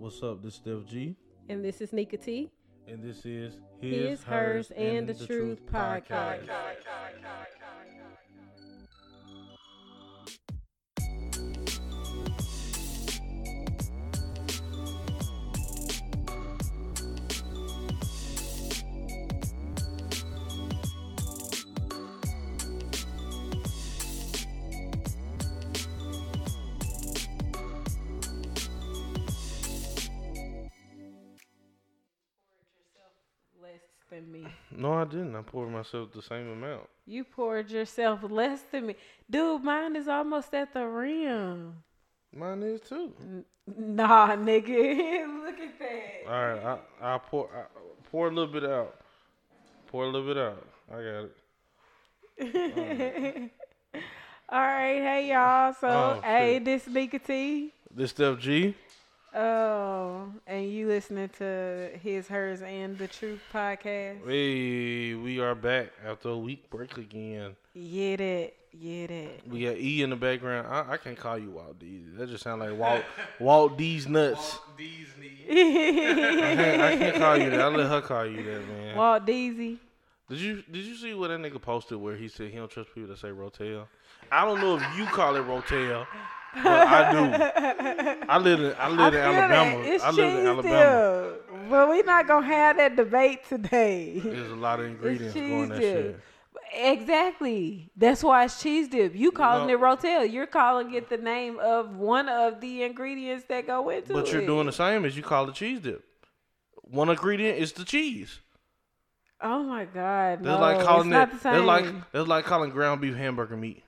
What's up? This is Steph G, And this is Nika T. and this is His, Hers, and the, Truth, podcast. Less than me. No, I didn't. I poured myself the same amount. You poured yourself less than me. Dude, mine is almost at the rim. Mine is too. N- Nah, nigga. Look at that. All right, I I pour I pour a little bit out. Pour a little bit out. I got it. All right, hey y'all. So, Oh, hey, shit. this Nika T. This Steph G. Oh, and you listening to his, hers, and the truth podcast? Hey, we are back after a week break again. Yeah, that, yeah, that. We got E in the background. I, I can't call you Walt D. That just sound like Walt Walt D's nuts. I can't, I can't call you that. I let her call you that, man. Walt Deasy. Did you did you see what that nigga posted where he said he don't trust people that say Rotel? I don't know if you call it Rotel, but I do. I live in I I live feel in Alabama. It's I live in cheese Alabama. dip. But we're not gonna have that debate today. There's a lot of ingredients going in that shit. Exactly. That's why it's cheese dip. You calling No. it rotel. You're calling it the name of one of the ingredients that go into it. But you're doing the same as you call it cheese dip. One ingredient is the cheese. Oh my god. That's no, like calling it's not it. the same. like that's like calling ground beef hamburger meat.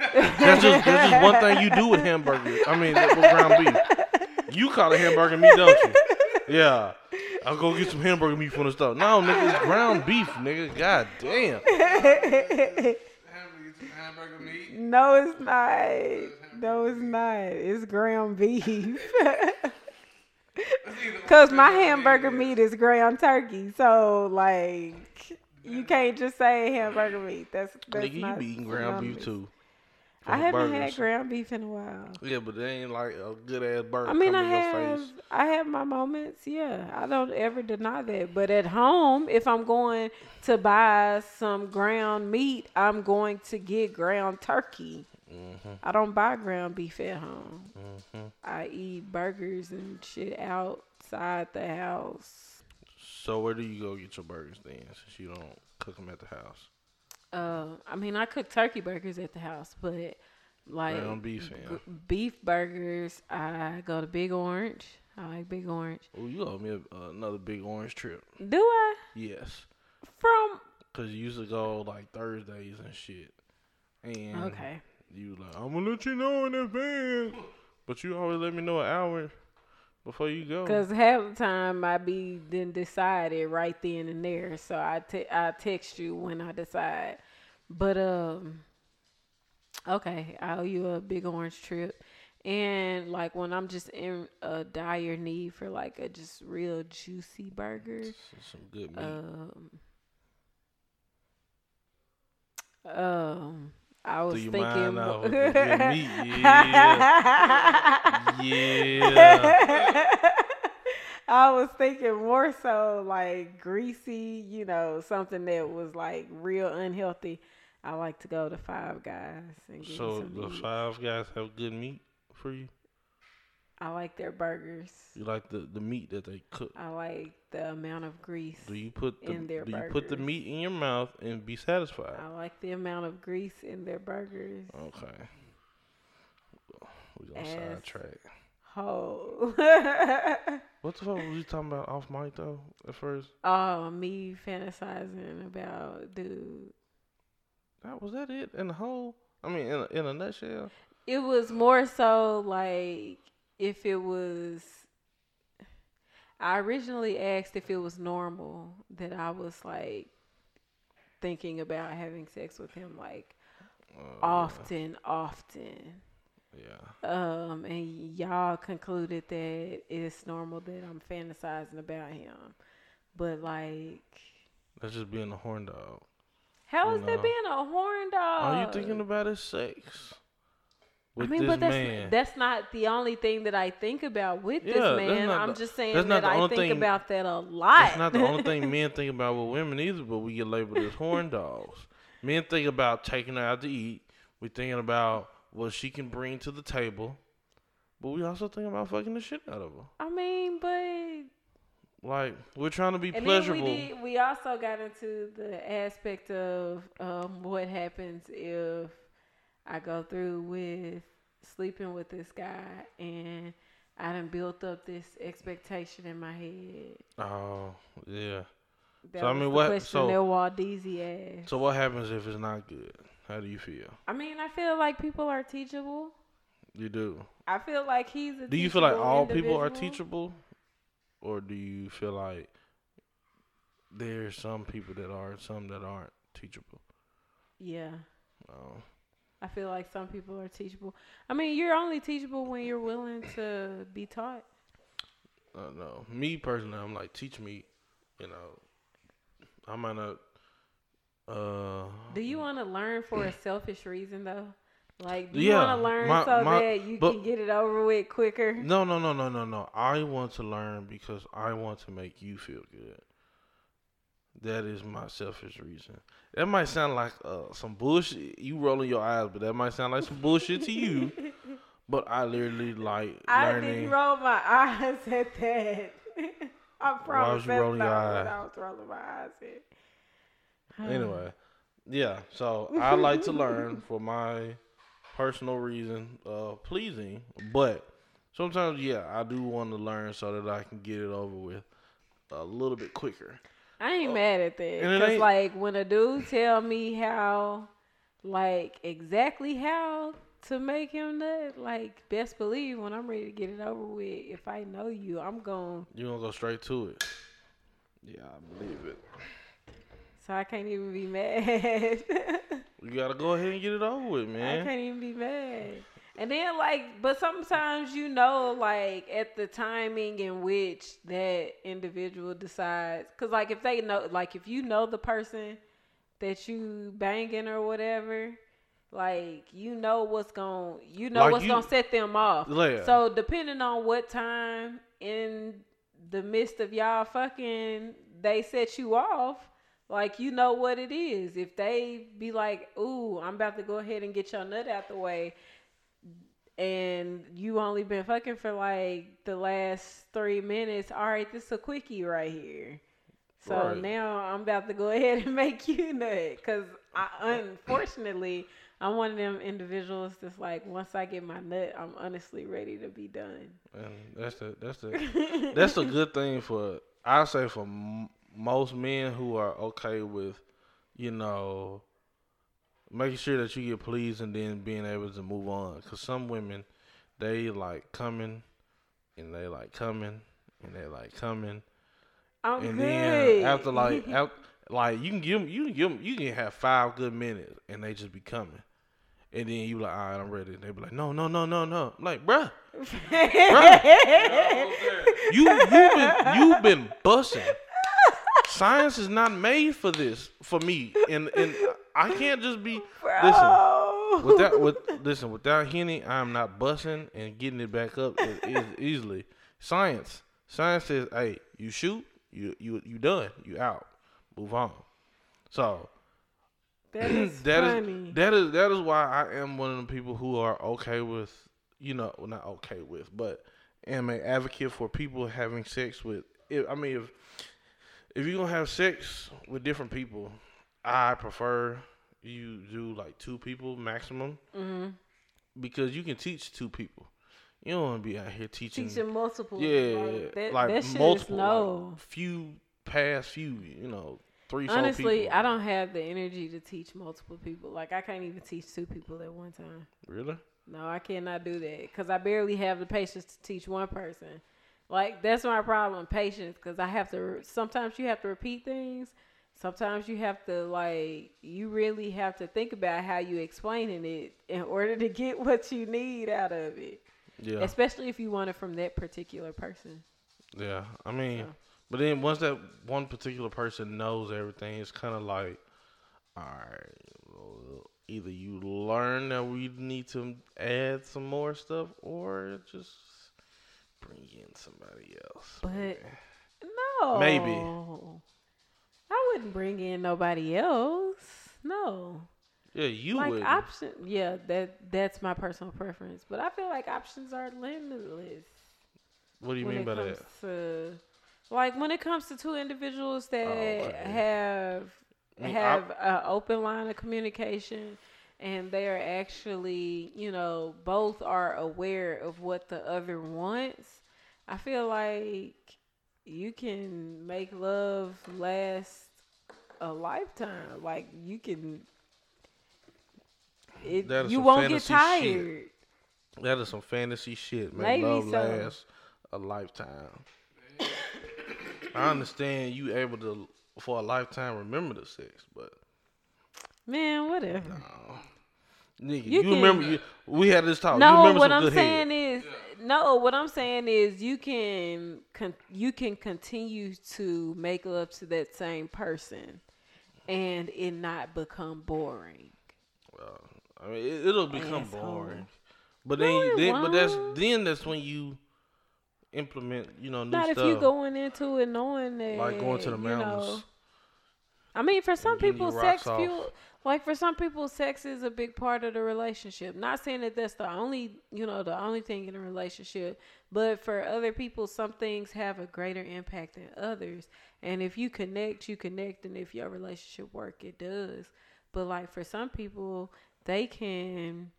That's just that's just one thing you do with hamburger. I mean, with ground beef. You call it hamburger meat, don't you? Yeah. I'll go get some hamburger meat from the store. No, nigga, it's ground beef, nigga. God damn. hamburger meat. no, it's not. No, it's not. It's ground beef. Cause my hamburger meat is ground turkey, so like you can't just say hamburger meat. That's that's Nigga, you not be eating ground beef too. I haven't had ground beef in a while. Yeah, but they ain't like a good ass burger I mean, I coming in your have. I have my moments. Yeah, I don't ever deny that. But at home, if I'm going to buy some ground meat, I'm going to get ground turkey. Mm-hmm. I don't buy ground beef at home. hmm I eat burgers and shit outside the house. So where do you go get your burgers then, since you don't cook them at the house? Uh, I mean, I cook turkey burgers at the house, but like Ground beef, g- beef burgers, I go to Big Orange. I like Big Orange. Oh, you owe me a, another big orange trip. Do I? Yes. From Cause you used to go like Thursdays and shit. And okay. you like, I'm gonna let you know in advance. But you always let me know an hour before you go. Cause half the time I be then decided right then and there, so I te- I text you when I decide. But um, okay, I owe you a big orange trip, and like when I'm just in a dire need for like a just real juicy burger, some good meat. um, um, I was thinking. mind mo- now with the good meat? Yeah. Yeah. I was thinking more so like greasy, you know, something that was like real unhealthy. I like to go to Five Guys and get So some the meat. five guys have good meat for you. I like their burgers. You like the, the meat that they cook. I like the amount of grease. Do you put the in their do you put the meat in your mouth and be satisfied? I like the amount of grease in their burgers. Okay. We gonna Ass. sidetrack. Ho. What the fuck was you talking about off mic though at first? oh, me fantasizing about dude. That was that it in the whole. I mean, in a, in a nutshell. It was more so like if it was. I originally asked if it was normal that I was like thinking about having sex with him like Uh, often, often. Yeah. Um, and y'all concluded that it's normal that I'm fantasizing about him. But like, That's just being a horn dog. How is is that being a horn dog? All you thinking about is sex. with I mean, but that's man. that's not the only thing that I think about with Yeah, this man. I'm the- just saying that's not that the I only think thing- about that a lot. That's not the only thing men think about with women either, but we get labeled as horn dogs. Men think about taking her out to eat. We thinking about what she can bring to the table, but we also think about fucking the shit out of her. I mean, but Like we're trying to be pleasurable. we did. We also got into the aspect of um, what happens if I go through with sleeping with this guy and I done built up this expectation in my head. oh yeah. That So, I mean, what- so-. So what happens if it's not good? How do you feel? I mean, I feel like people are teachable. You do. I feel like he's a. Do you feel like all people are teachable, or do you feel like there's some people that are, some that aren't teachable? Yeah. Oh. I feel like some people are teachable. I mean, you're only teachable when you're willing to be taught. I don't know. Me personally, I'm like, teach me. You know, I might not. Uh, Do you want to learn for a selfish reason though? Like, do Yeah, you want to learn my- so my- that you but- can get it over with quicker? no, no, no, no, no, no. I want to learn because I want to make you feel good. That is my selfish reason. That might sound like uh, some bullshit. You rolling your eyes, but that might sound like some bullshit to you. But I literally like I learning. didn't roll my eyes at that. I promise was you rolling your not what eye? I was rolling my eyes at. Anyway, yeah. So I like to learn for my personal reason of pleasing, but sometimes, yeah, I do want to learn so that I can get it over with a little bit quicker. I ain't uh, mad at that. Cause like when a dude tell me how, like exactly how to make him nut, like best believe when I'm ready to get it over with. If I know you, I'm going. You gonna go straight to it? Yeah, I believe it. So I can't even be mad. You gotta go ahead and get it over with, man. I can't even be mad. And then like, but sometimes you know, like at the timing in which that individual decides, because like if they know, like if you know the person that you banging or whatever, like you know what's gonna, you know Like what's you- gonna set them off. Yeah. So depending on what time in the midst of y'all fucking, they set you off. Like you know what it is. If they be like, "Ooh, I'm about to go ahead and get your nut out the way," and you only been fucking for like the last three minutes, all right, this is a quickie right here. So Right. now I'm about to go ahead and make you nut because I unfortunately I'm one of them individuals that's like once I get my nut, I'm honestly ready to be done. And that's the that's the that's a good thing for I say for most men who are okay with, you know, making sure that you get pleased and then being able to move on. Cause some women, they like coming, and they like coming, and they like coming, I'm and good. then after like after, like you can give 'em- you can give 'em- you can have five good minutes and they just be coming. And then you like, all right, I'm ready. And they be like, no, no, no, no, no. I'm like, bruh, you you been you've been busting. Science is not made for this for me, and and I can't just be listen Bro. without with listen without Henny. I am not busting and getting it back up e- e- easily. Science science says, hey, you shoot, you you you done, you out, move on. So that is that is that is that is why I am one of the people who are okay with you know well, not okay with but am an advocate for people having sex with if, I mean if if you're gonna have sex with different people I prefer you do like two people maximum hmm because you can teach two people you don't want to be out here teaching Teaching multiple. yeah like, that, like that multiple no. like, few past few you know three Honestly. I don't have the energy to teach multiple people. Like I can't even teach two people at one time. really No, I cannot do that because I barely have the patience to teach one person. Like that's my problem, patience. Because I have to. Sometimes you have to repeat things. Sometimes you have to like. You really have to think about how you explaining it in order to get what you need out of it. yeah Especially if you want it from that particular person. Yeah, I mean, So. but then once that one particular person knows everything, it's kind of like, all right, well, either you learn that we need to add some more stuff, or just bring in somebody else. But maybe. no, Maybe. I wouldn't bring in nobody else. No, yeah, you like would. option. Yeah, that that's my personal preference. But I feel like options are limitless. what do you mean by that? to like when it comes to two individuals that Oh, have I mean, have an open line of communication and they are actually you know both are aware of what the other wants i feel like you can make love last a lifetime like you can it, you won't get fantasy shit. tired That is some fantasy shit. Make Maybe love so. last a lifetime. I understand you able to for a lifetime remember the sex, but man whatever no. Nigga, You you, can- remember you, we had this talk. you No, remember what I'm saying head. is no. What I'm saying is you can con- you can continue to make love to that same person, and it not become boring. Well, I mean, it, it'll become Asshole. boring. But then, it then but that's then that's when you implement, you know, new Not stuff. if you're going into it knowing that like going to the mountains. know- I mean, for some people, sex fuel. Like for some people, sex is a big part of the relationship. Not saying that that's the only, you know, the only thing in a relationship, but for other people, some things have a greater impact than others. And if you connect, you connect, and if your relationship work, it does. But like for some people, they can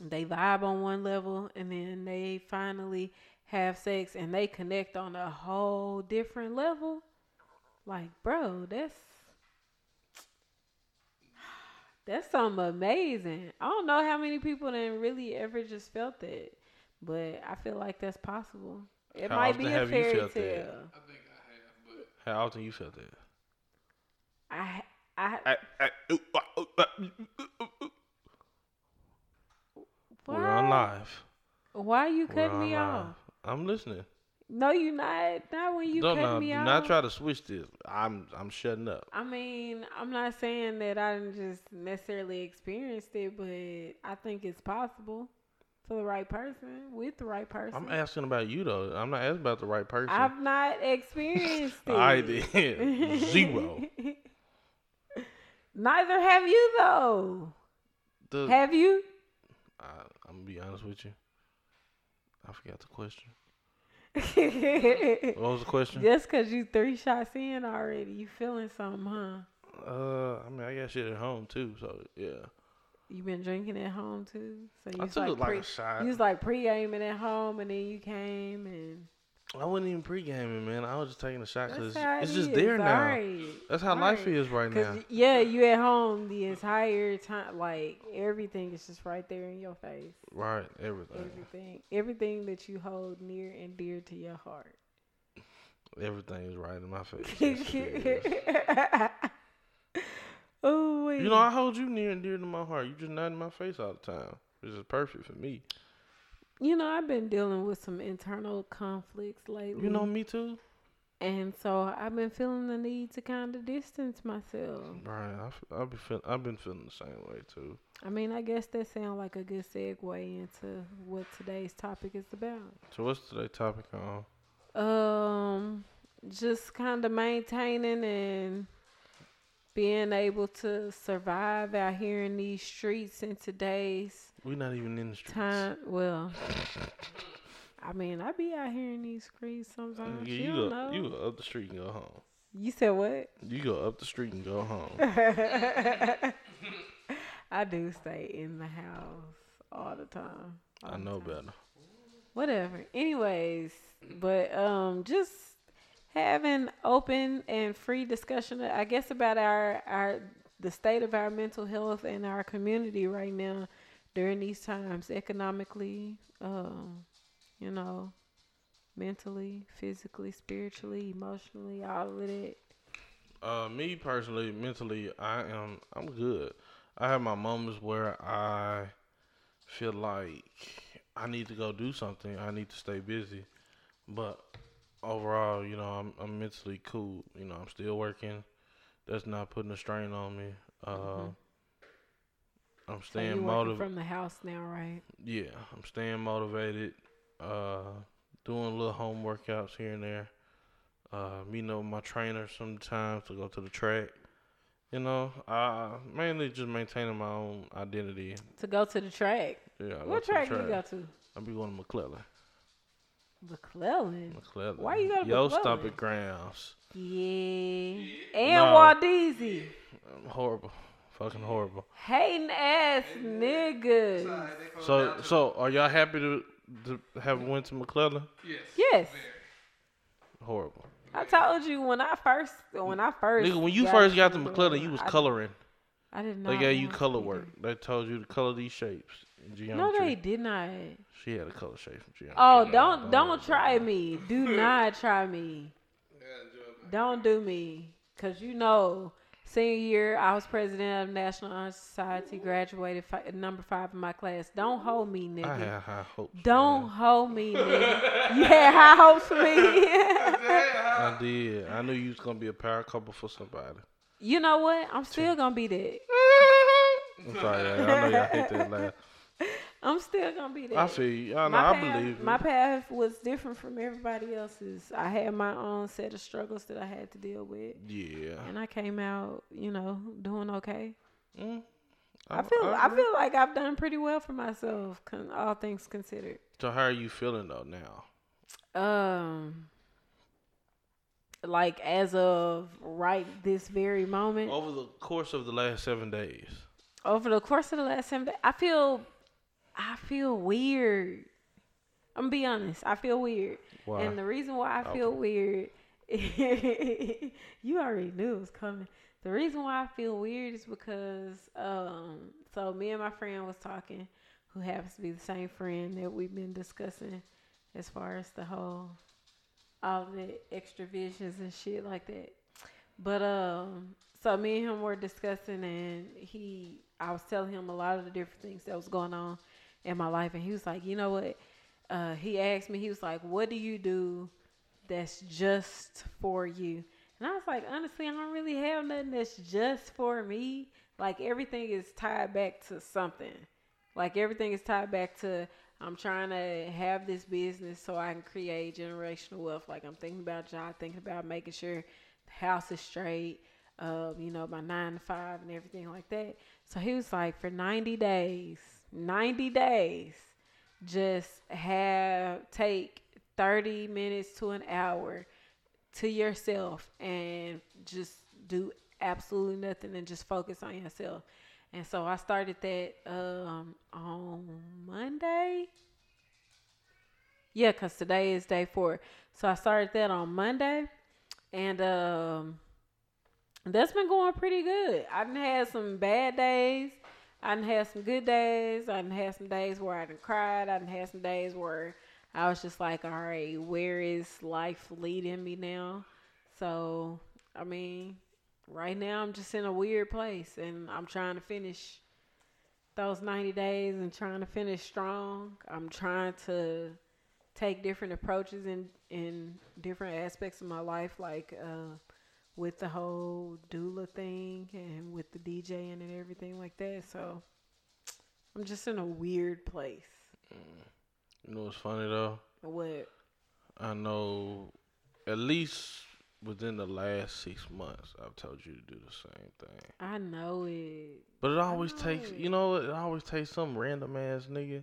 they vibe on one level, and then they finally have sex, and they connect on a whole different level. Like, bro, that's that's something amazing. I don't know how many people then really ever just felt that, but I feel like that's possible. It How might be a have fairy felt that? tale. I think I have, but How often you felt that? I I I- I- ooh, ooh, ooh, ooh, ooh, ooh. We're on why, live. why are you cutting me live. off? I'm listening. No, you not. Not when you Don't cut no, me do off. not try to switch this. I'm I'm shutting up. I mean, I'm not saying that I didn't just necessarily experienced it, but I think it's possible for the right person with the right person. I'm asking about you though. I'm not asking about the right person. I've not experienced it. I did. Zero. Neither have you though. The- Have you? I, I'm gonna be honest with you. I forgot the question. What was the question? Just cause you three shots in already, you feeling something, huh? Uh, I mean, I got shit at home too, so yeah. You been drinking at home too, so you I was like, like pre- a shot. you was like pre aiming at home, and then you came and I wasn't even pre gaming, man. I was just taking a shot because it's just is, there now. alright, That's how life is right now. yeah, you at home the entire time, like everything is just right there in your face. Right, everything. Everything, everything that you hold near and dear to your heart. Everything is right in my face. Oh wait. you know, I hold you near and dear to my heart. You're just not in my face all the time. This is perfect for me. You know, I've been dealing with some internal conflicts lately. You know me too, and so I've been feeling the need to kind of distance myself. Brian. I I've been feel- I've been feeling the same way too. I mean, I guess that sounds like a good segue into what today's topic is about. So what's today's topic on? Um, just kind of maintaining and being able to survive out here in these streets in today's We not even in the streets. time. Well, I mean, I be out here in these streets sometimes. yeah, you, go know. you go up the street and go home. You said what? You go up the street and go home. I do stay in the house all the time. all I know time. better. Whatever. Anyways, but um, just having open and free discussion, I guess, about our our the state of our mental health and our community right now during these times, economically, um, you know, mentally, physically, spiritually, emotionally, all of it. Uh, me personally, mentally, I am I'm good. I have my moments where I feel like I need to go do something. I need to stay busy, but overall, you know, I'm I'm mentally cool. You know, I'm still working. That's not putting a strain on me. Uh, I'm staying working motivated. from the house now, right? Yeah, I'm staying motivated. Uh, doing little home workouts here and there. Uh, meeting up with my trainer sometimes to go to the track. You know, uh, mainly just maintaining my own identity. To go to the track. Yeah, I What the track you go to? I be going to McClellan. McClellan. McClellan. Why you go to Yo, McClellan? stop it grounds. Yeah. And No. Waldeezy. Um, horrible, fucking horrible. Hating ass niggas. So, so are y'all happy to to have went to McClellan? Yes. Yes. Horrible. I told you when I first when I first Nigga, when you first got to to McClellan, you was I- coloring. I did not. They gave you color to. work. They told you to color these shapes in No, they did not. She had a color shape from geometry. Oh, No, don't don't try me. Do not try me. Yeah. Don't do me. Cause you know, senior year I was president of National Honor Society, graduated fi- number five in my class. Don't hold me, I nigga. had high hopes. Don't man. hold me, nigga. You had high hopes for me. I did. I knew you was gonna be a power couple for somebody. you know what? I'm still gonna be that. I'm sorry. I know y'all hate that laugh. I'm still gonna be there. I feel you. I know. my I path, believe my path was different from everybody else's. I had my own set of struggles that I had to deal with, Yeah. and I came out, you know, doing okay. Mm. I feel I, agree. feel like I've done pretty well for myself, con- all things considered. So how are you feeling though now? Um, like as of right this very moment, Over the course of the last seven days. over the course of the last seven days, I feel, I feel weird. I'm gonna be honest. I feel weird, Why? and the reason why I feel weird, you already knew it was coming. The reason why I feel weird is because, um, so me and my friend was talking, who happens to be the same friend that we've been discussing, as far as the whole, all the extra visions and shit like that. But um, so me and him were discussing, and he, I was telling him a lot of the different things that was going on in my life, and he was like, you know what? Uh, he asked me, he was like, what do you do that's just for you? And I was like, honestly, I don't really have nothing that's just for me. Like everything is tied back to something. Like everything is tied back to I'm trying to have this business so I can create generational wealth. Like I'm thinking about job, thinking about making sure the house is straight, um, you know, my nine to five and everything like that. So he was like, for 90 days, 90 days, just have take 30 minutes to an hour to yourself and just do absolutely nothing and just focus on yourself. And so I started that um, on Monday. Yeah, because today is day four. So I started that on Monday. And um, that's been going pretty good. I've had some bad days. I done had some good days. I done had some days where I done cried. I done had some days where I was just like, all right, where is life leading me now? So, I mean, right now I'm just in a weird place and I'm trying to finish those 90 days and trying to finish strong. I'm trying to take different approaches in in different aspects of my life like uh with the whole doula thing and with the DJing and everything like that. So, I'm just in a weird place. You know what's funny though? What? I know at least within the last six months I've told you to do the same thing. I know it. But it always takes know. you know, it always takes some random ass nigga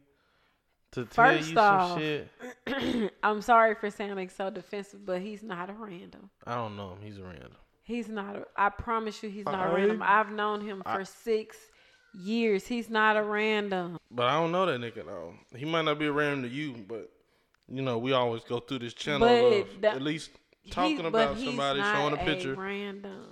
to First tell you off- some shit. I'm sorry for sounding so defensive, but he's not a random. I don't know him. He's a random. He's not. A, I promise you, he's not I- random. I've known him for six years. He's not a random. But I don't know that nigga though. He might not be random to you, but you know, we always go through this channel of the- at least talking about somebody, showing a picture. random.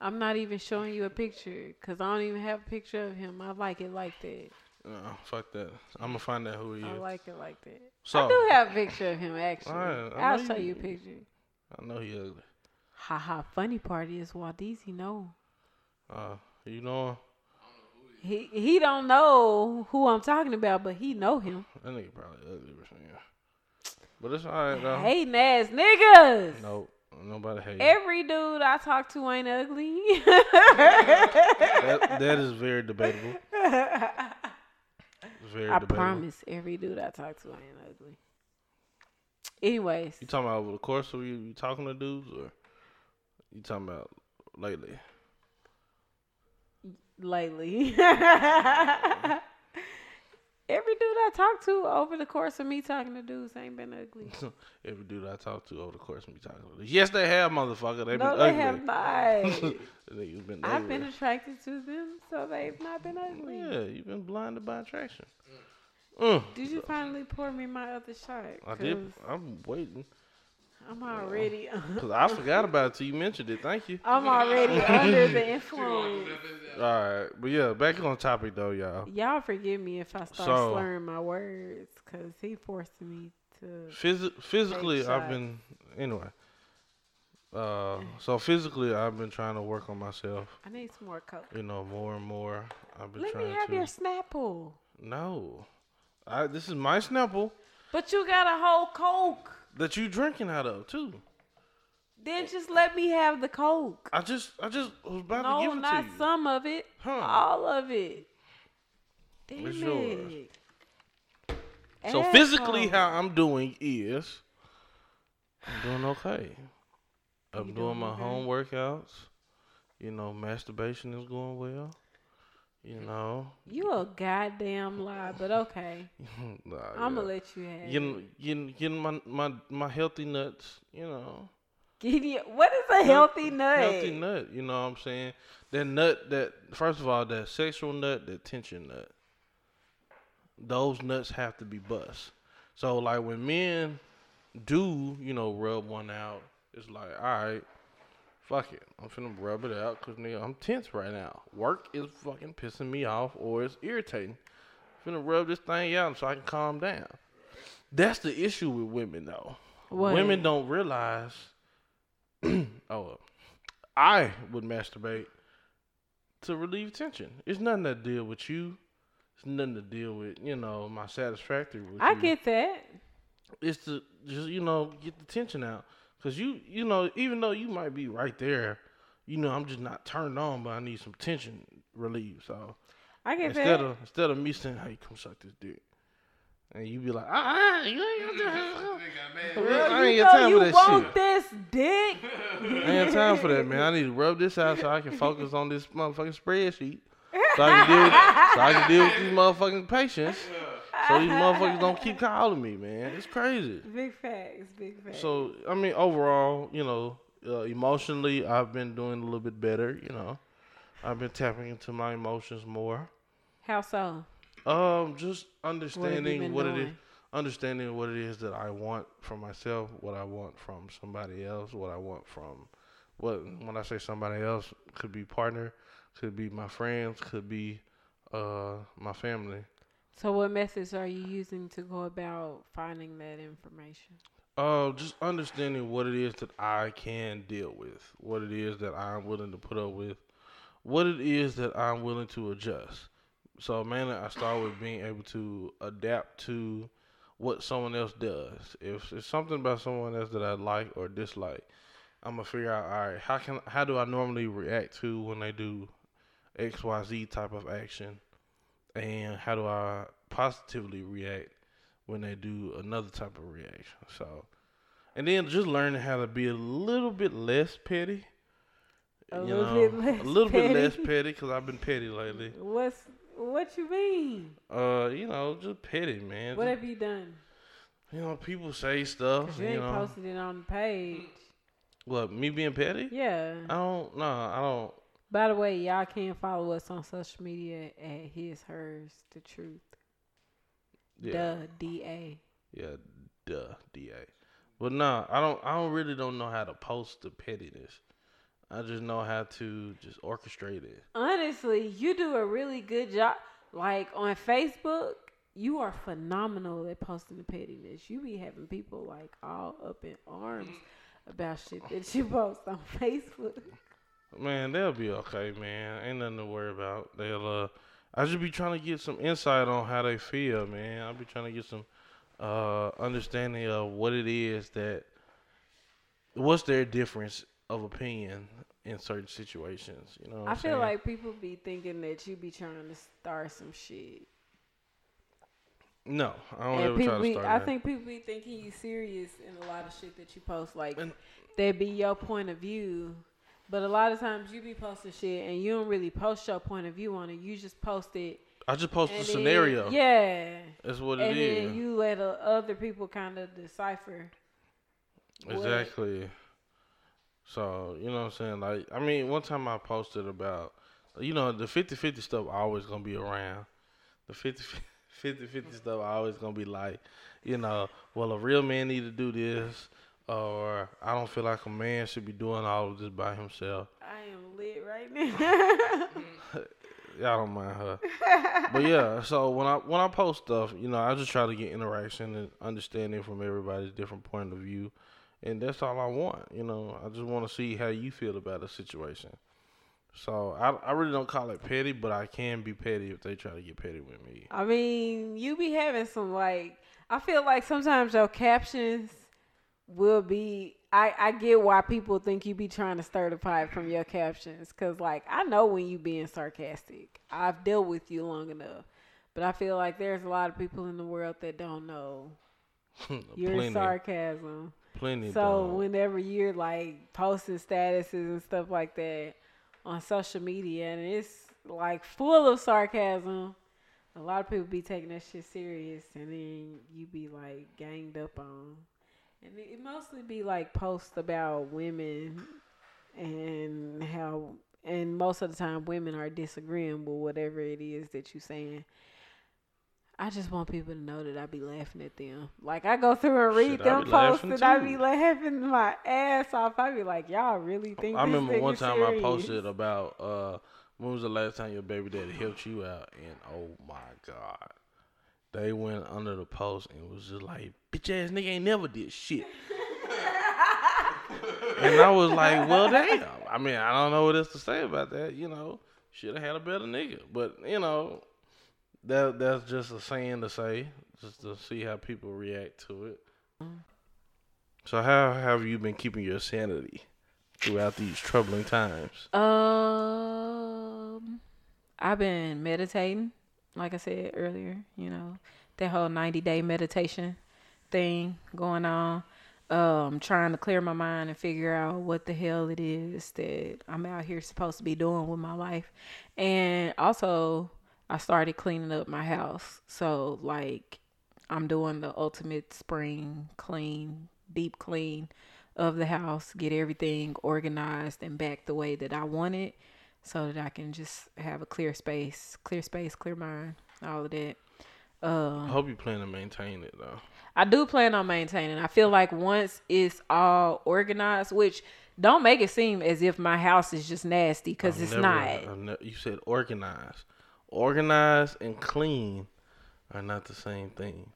I'm not even showing you a picture because I don't even have a picture of him. I like it like that. No, fuck that. I'm gonna find out who he is. I like it like that. So- I do have a picture of him actually. Alright, I I'll show you- you a picture. I know he ugly. Ha ha. Funny part is Waldeezy know. Uh, you know him? He he don't know who I'm talking about, but he know him. That nigga probably ugly or something. But it's alright though. Hating ass niggas. Nope. Nobody hate. Every dude I talk to ain't ugly. that, that is very debatable. It's very I debatable. promise every dude I talk to ain't ugly. Anyways, You talking about over the course of you, you talking to dudes or you talking about lately? lately. Every dude I talk to over the course of me talking to dudes ain't been ugly. Every dude I talk to over the course of me talking to. Yes, they have, motherfucker. They've no, been they ugly. have not. They've been I've been attracted to them, so they've not been ugly. Yeah, you've been blinded by attraction. Mm. Did you finally pour me my other shot? I did. I'm waiting I'm already. because I forgot about it till you mentioned it. Thank you. I'm already under the influence. All right, but yeah, back on topic though, y'all. Y'all forgive me if I start So- slurring my words, cause he forced me to. Physi- physically, I've been anyway. Uh, so physically, I've been trying to work on myself. I need some more coke. You know, more and more. I've been Let trying me have to. your Snapple. No, I. This is my Snapple But you got a whole coke. That you drinking out of too. Then just let me have the coke. I just, I just was about to No, give it to you. not some of it. Huh. All of it. Damn It's it. yours. So physically, how I'm doing is, I'm doing okay. I'm doing doing my okay? home workouts. You know, masturbation is going well. You know, You a goddamn lie, but okay. nah, I'm yeah. gonna let you have getting getting getting my my my healthy nuts. You know, Give you, what is a healthy nut? healthy nut. You know what I'm saying? That nut that first of all, that sexual nut, that tension nut. Those nuts have to be bust. So like when men do, you know, rub one out, it's like, all right, fuck it, I'm finna rub it out because nigga, I'm tense right now. Work is fucking pissing me off or it's irritating. I'm finna rub this thing out so I can calm down. That's the issue with women though. What? Women don't realize. oh, I would masturbate to relieve tension. It's nothing to deal with you. It's nothing to deal with, you know, my satisfactory with I you. get that. It's to just, you know, get the tension out. Cause you, you know, even though you might be right there, you know, I'm just not turned on, but I need some tension relieved. So I get instead that. of instead of me saying, "Hey, come suck this dick," and you be like, "Ah, ah you ain't got time." Girl, I ain't you got time you for that want shit. this dick. I ain't have time for that, man. I need to rub this out so I can focus on this motherfucking spreadsheet. So I can deal with, so I can deal with these motherfucking patients. So these motherfuckers don't keep calling me, man. It's crazy. Big facts, big facts. So I mean, overall, you know, uh, emotionally, I've been doing a little bit better. You know, I've been tapping into my emotions more. How so? Um, just What understanding been what it is, understanding what it is that I want from myself, what I want from somebody else, what I want from what when I say somebody else could be partner, could be my friends, could be uh my family. So, what methods are you using to go about finding that information? Uh, just understanding what it is that I can deal with, what it is that I'm willing to put up with, what it is that I'm willing to adjust. So mainly, I start with being able to adapt to what someone else does. If it's something about someone else that I like or dislike, I'm gonna figure out, all right, how can how do I normally react to when they do X Y Z type of action, and how do I positively react when they do another type of reaction. So, and then just learning how to be a little bit less petty. A you little know, bit less a little bit less petty? petty because I've been petty lately. What's what you mean? Uh, you know, just petty, man. What Just- have you done? you know, people say stuff. You You ain't know, posted it on the page. what me being petty? Yeah. I don't. No, I don't. By the way, y'all can follow us on social media at his, hers, the truth. Yeah, Duh, D A. yeah, duh, da. But nah, I don't. I don't really don't know how to post the pettiness. I just know how to just orchestrate it. Honestly, you do a really good job. Like on Facebook, you are phenomenal at posting the pettiness. You be having people like all up in arms mm. about shit that you post on Facebook. Man, they'll be okay, man. Ain't nothing to worry about. They'll uh I just be trying to get some insight on how they feel, man. I'll be trying to get some uh understanding of what it is that what's their difference of opinion in certain situations. You know, I feel saying? like people be thinking that you be trying to start some shit. no, I don't and ever try people to be, start. I that. think people be thinking you serious in a lot of shit that you post. Like And- that be your point of view. But a lot of times you be posting shit and you don't really post your point of view on it. You just post it. I just post and a then- scenario. Yeah. That's what it and is. then you let uh, other people kind of decipher. what- Exactly. So, you know what I'm saying? Like, I mean, one time I posted about, you know, the 50 50 stuff always going to be around. The 50 50 50 stuff always going to be like, you know, well, a real man need to do this, or I don't feel like a man should be doing all of this by himself. I am lit right now. Y'all don't mind her. but yeah, so when I when I post stuff, you know, I just try to get interaction and understanding from everybody's different point of view. And that's all I want, you know. I just want to see how you feel about a situation. So I, I really don't call it petty, but I can be petty if they try to get petty with me. I mean, you be having some like I feel like sometimes your captions will be I I get why people think you be trying to stir the pot from your captions cuz like I know when you being sarcastic. I've dealt with you long enough. But I feel like there's a lot of people in the world that don't know your plenty, sarcasm. plenty. So dog. whenever you're like posting statuses and stuff like that on social media and it's like full of sarcasm, a lot of people be taking that shit serious and then you be like ganged up on. And it, it mostly be like posts about women and how and most of the time women are disagreeing with whatever it is that you're saying. I just want people to know that I be laughing at them. Like I go through and read Shit, them posts and I too. be laughing my ass off. I be like, y'all really think I this remember one time I posted about uh when was the last time your baby daddy helped you out and oh my god. They went under the post and was just like, bitch ass nigga ain't never did shit. and I was like, well damn. I mean, I don't know what else to say about that, you know. Should have had a better nigga. But, you know, that that's just a saying to say, just to see how people react to it. So how have you been keeping your sanity throughout these troubling times? Um, I've been meditating, like I said earlier. You know, that whole ninety day meditation thing going on. Um, trying to clear my mind and figure out what the hell it is that I'm out here supposed to be doing with my life, and also I started cleaning up my house. So like, I'm doing the ultimate spring clean, deep clean of the house, get everything organized and back the way that I want it so that I can just have a clear space, clear space, clear mind, all of that. I Um, hope you plan to maintain it though. I do plan on maintaining. I feel like once it's all organized, which don't make it seem as if my house is just nasty because it's never- not. You said organized. Organized and clean are not the same thing.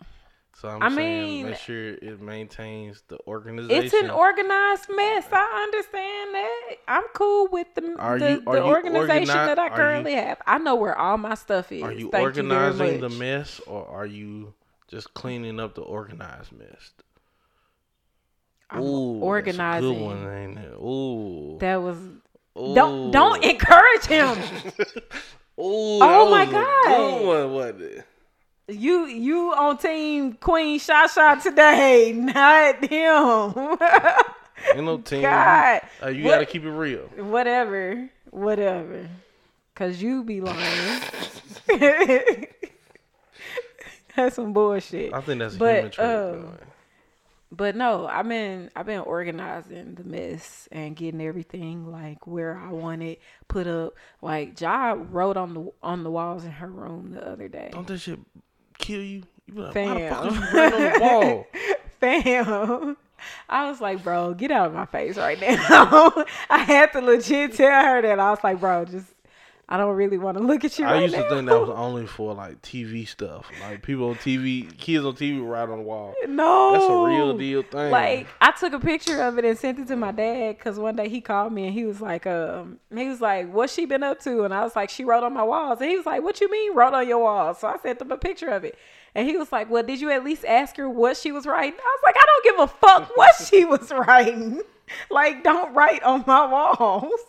So I'm I mean- make sure it maintains the organization. It's an organized mess. I understand that. I'm cool with the Are the, you- the organization organi- that I are you- currently have. I know where all my stuff is. Are you Thank organizing you the mess or are you just cleaning up the organized mess? I'm Ooh, organizing. Good one, ain't it? Ooh. That was Ooh. don't don't encourage him. Ooh, Oh that my was a God. Good one, wasn't it? You you on team Queen Shot today, not him. Ain't no team. God, Uh, you What- gotta keep it real. whatever, whatever. Cause you be lying. That's some bullshit. I think that's a But, human trait. um. But no, I've been I've been organizing the mess and getting everything like where I want it put up. Like Ja wrote on the on the walls in her room the other day. Don't that shit kill you? You be like, why the fuck is Fam. you writing on the wall? Fam. I was like, bro, get out of my face right now. I had to legit tell her that. I was like, bro, just I don't really want to look at you I right used now. to think that was only for like TV stuff. Like people on TV, kids on TV write on the wall. no, That's a real deal thing. Like I took a picture of it and sent it to my dad because one day he called me and he was like, um, he was like, "What's she been up to?" And I was like, "She wrote on my walls." And he was like, "What you mean wrote on your walls?" So I sent him a picture of it, and he was like, "Well, did you at least ask her what she was writing?" I was like, "I don't give a fuck what she was writing." like, don't write on my walls.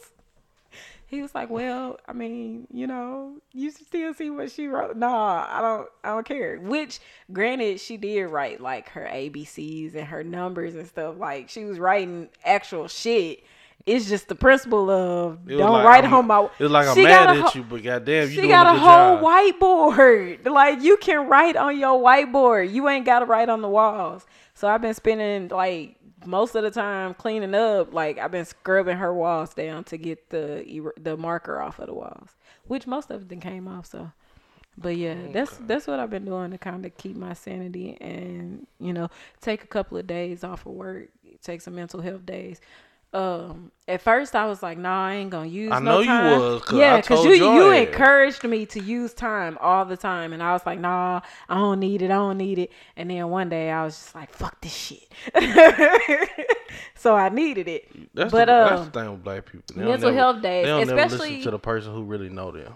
He was like, "Well, I mean, you know, you still see what she wrote. Nah, I don't, I don't care." Which, granted, she did write like her ABCs and her numbers and stuff. Like she was writing actual shit. It's just the principle of don't like, write I'm- on my. It was like I'm mad at ho- you, but goddamn, you She doing got a a whole job. whiteboard. Like you can write on your whiteboard. You ain't got to write on the walls. So I've been spending like most of the time cleaning up. Like I've been scrubbing her walls down to get the er- the marker off of the walls, which most of them came off. So, but yeah, that's that's what I've been doing to kind of keep my sanity and you know take a couple of days off of work, take some mental health days. Um, at first I was like, nah, I ain't gonna use. I no know you time. was, 'cause yeah, because you you encouraged me to use time all the time, and I was like, nah, I don't need it, I don't need it. And then one day I was just like, fuck this shit. so I needed it. That's, but the, um, that's the thing with black people. They mental never- health days, they don't never especially- listen to the person who really know them.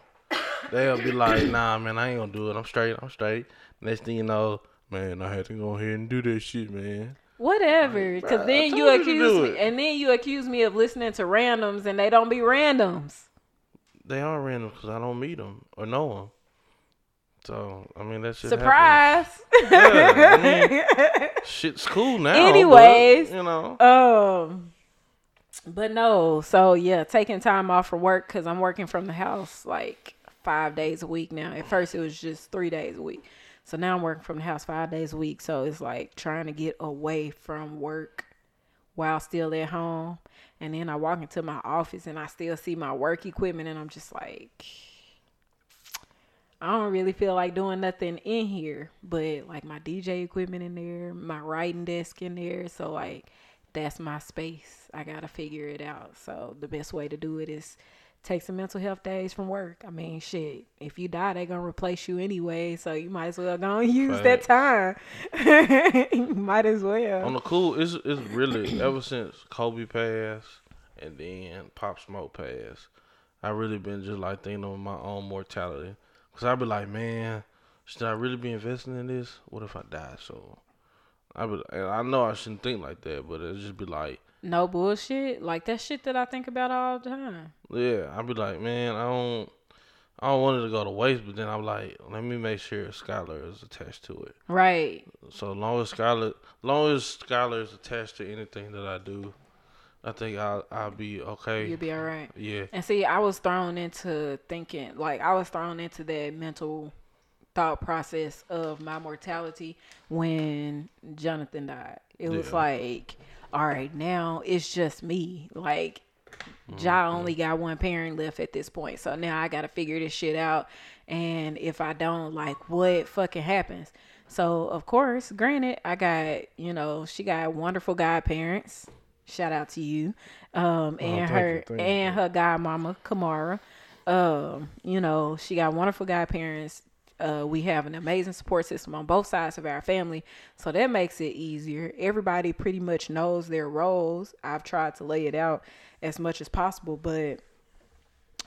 They'll be like, "Nah, man, I ain't gonna do it. I'm straight. I'm straight." Next thing you know, man, I had to go ahead and do that shit, man. Whatever, because then you told you accuse me, it. and then you accuse me of listening to randoms, and they don't be randoms. They are random because I don't meet them or know them. So I mean, that's just Surprise! Yeah, I mean, Shit's cool now. but, Anyways, you know, Um, but no. So yeah, taking time off from work because I'm working from the house like five days a week now. At first, it was just three days a week. So now I'm working from the house five days a week. So it's like trying to get away from work while still at home. And then I walk into my office and I still see my work equipment, and I'm just like. I don't really feel like doing nothing in here, but like my DJ equipment in there, my writing desk in there. So like that's my space. I gotta figure it out. So the best way to do it is take some mental health days from work. I mean, shit. If you die, they gonna replace you anyway. So you might as well go and use that time. might as well. on the cool, it's it's really ever since Kobe passed and then Pop Smoke passed. I really been just like thinking of my own mortality. Cause I be like, man, should I really be investing in this? What if I die? So I be, and I know I shouldn't think like that, but it just be like, no bullshit. Like that shit that I think about all the time. yeah, I'd be like, man, I don't, I don't want it to go to waste. But then I'm like, let me make sure Skylar is attached to it. Right. So long as Skylar, long as Skylar is attached to anything that I do, I think I'll I'll be okay. You'll be all right. yeah, And see, I was thrown into thinking, like, I was thrown into that mental thought process of my mortality when Jonathan died. It was Yeah. like, all right, now it's just me. Like, Ja only got one parent left at this point. So now I got to figure this shit out. And if I don't, like, what fucking happens? So, of course, granted, I got, you know, she got wonderful godparents. Shout out to you. Um, and Oh, her you, thank you. and her godmama, Kamara. Um, you know, she got wonderful godparents. Uh, we have an amazing support system on both sides of our family, so that makes it easier. Everybody pretty much knows their roles. I've tried to lay it out as much as possible, but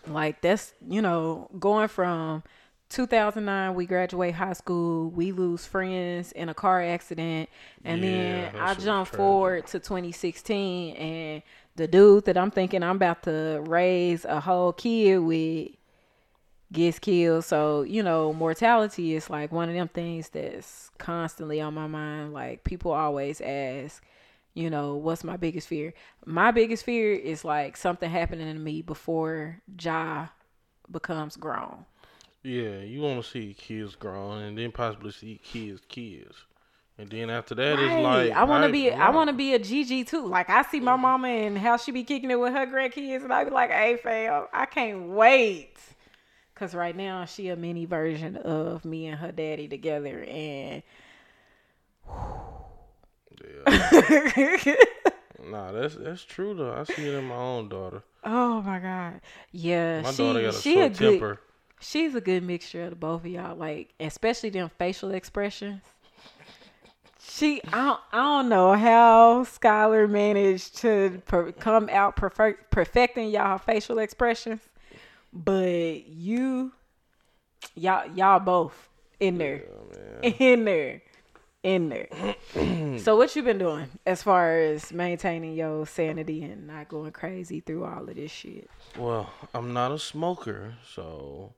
like that's you know going from 2009 we graduate high school we lose friends in a car accident and Yeah, then i jump forward to 2016 and the dude that i'm thinking i'm about to raise a whole kid with gets killed. So you know mortality is like one of them things that's constantly on my mind. Like people always ask you know what's my biggest fear? My biggest fear is like something happening to me before ja becomes grown. Yeah. You want to see kids growing, and then possibly see kids, kids, and then after that it's like I want to be I want to be a GG too. Like I see my mama and how she be kicking it with her grandkids, and I be like, "Hey, fam, I can't wait." Cause right now she a mini version of me and her daddy together, and Yeah. nah, that's that's true though. I see it in my own daughter. oh my god, yeah, My she daughter got a she a good temper. she's a good mixture of the both of y'all. Like especially them facial expressions. She, I don't, I don't know how Skylar managed to per, come out perfect, perfecting y'all facial expressions, but you, y'all, y'all both in there, Yeah, in there. in there. so what you been doing as far as maintaining your sanity and not going crazy through all of this shit? Well, I'm not a smoker, so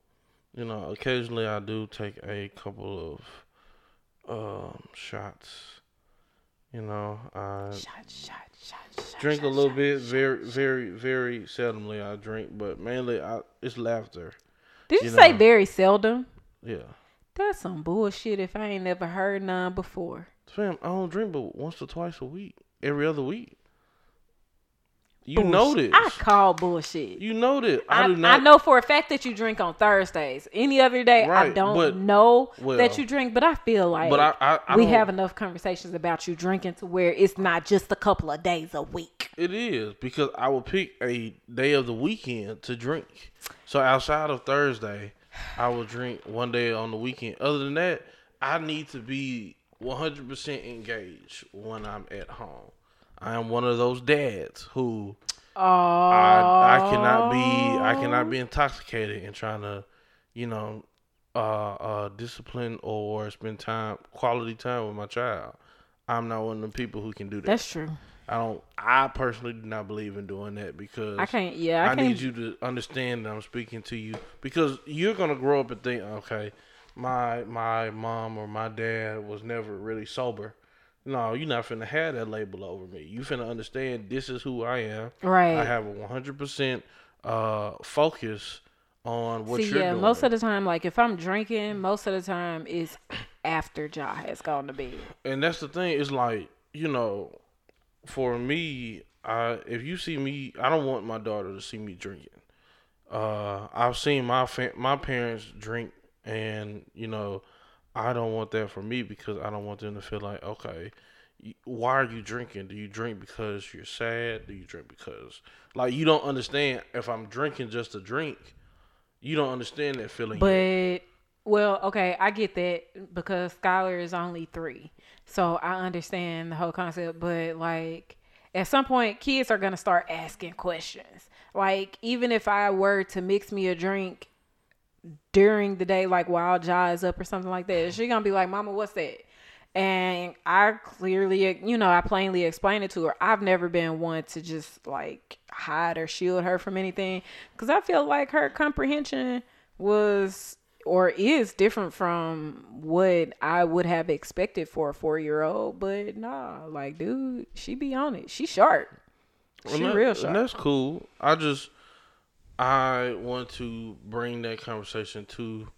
you know, occasionally I do take a couple of um, shots. You know, I Shot, shot. Drink a little bit. Very, very, very seldomly I drink, but mainly I, it's laughter. Did you, you say know. very seldom? Yeah, That's some bullshit. If I ain't never heard none before. fam, I don't drink but once or twice a week, every other week. You Bullshit. know this. I call bullshit. You know this. I, I, do not. I know for a fact that you drink on Thursdays. Any other day, I don't but- know well- that you drink, but I feel like But I, I we have enough conversations about you drinking to where it's not just a couple of days a week. It is because I will pick a day of the weekend to drink. So outside of Thursday, I will drink one day on the weekend. Other than that, I need to be 100% engaged when I'm at home. I am one of those dads who Oh, I I cannot be I cannot be intoxicated and trying to, you know, uh, uh, discipline or spend time quality time with my child. I'm not one of the people who can do that. That's true. I don't. I personally do not believe in doing that because I can't. Yeah, I, I, can't. need you to understand that I'm speaking to you because you're gonna grow up and think, okay, my my mom or my dad was never really sober. No, you're not finna have that label over me. You finna understand this is who I am. Right. I have a 100 percent uh focus on what See, you're yeah, doing. most of the time, like if I'm drinking, most of the time is after Ja has gone to bed. and that's the thing. It's like you know, for me, I if you see me, I don't want my daughter to see me drinking. Uh, I've seen my fa- my parents drink, and you know, I don't want that for me because I don't want them to feel like, okay, why are you drinking? Do you drink because you're sad? Do you drink because like you don't understand? If I'm drinking just to drink, you don't understand that feeling. yet. But well, okay, I get that because Skylar is only three, so I understand the whole concept. But like, at some point, kids are gonna start asking questions. Like, even if I were to mix me a drink during the day, like while Ja is up or something like that, she gonna be like, "Mama, what's that?" And I clearly, you know, I plainly explained it to her. I've never been one to just like hide or shield her from anything because I feel like her comprehension was or is different from what I would have expected for a four year old. But nah, like, dude, she be on it. She sharp. She that- real sharp. that's cool. I just I want to bring that conversation to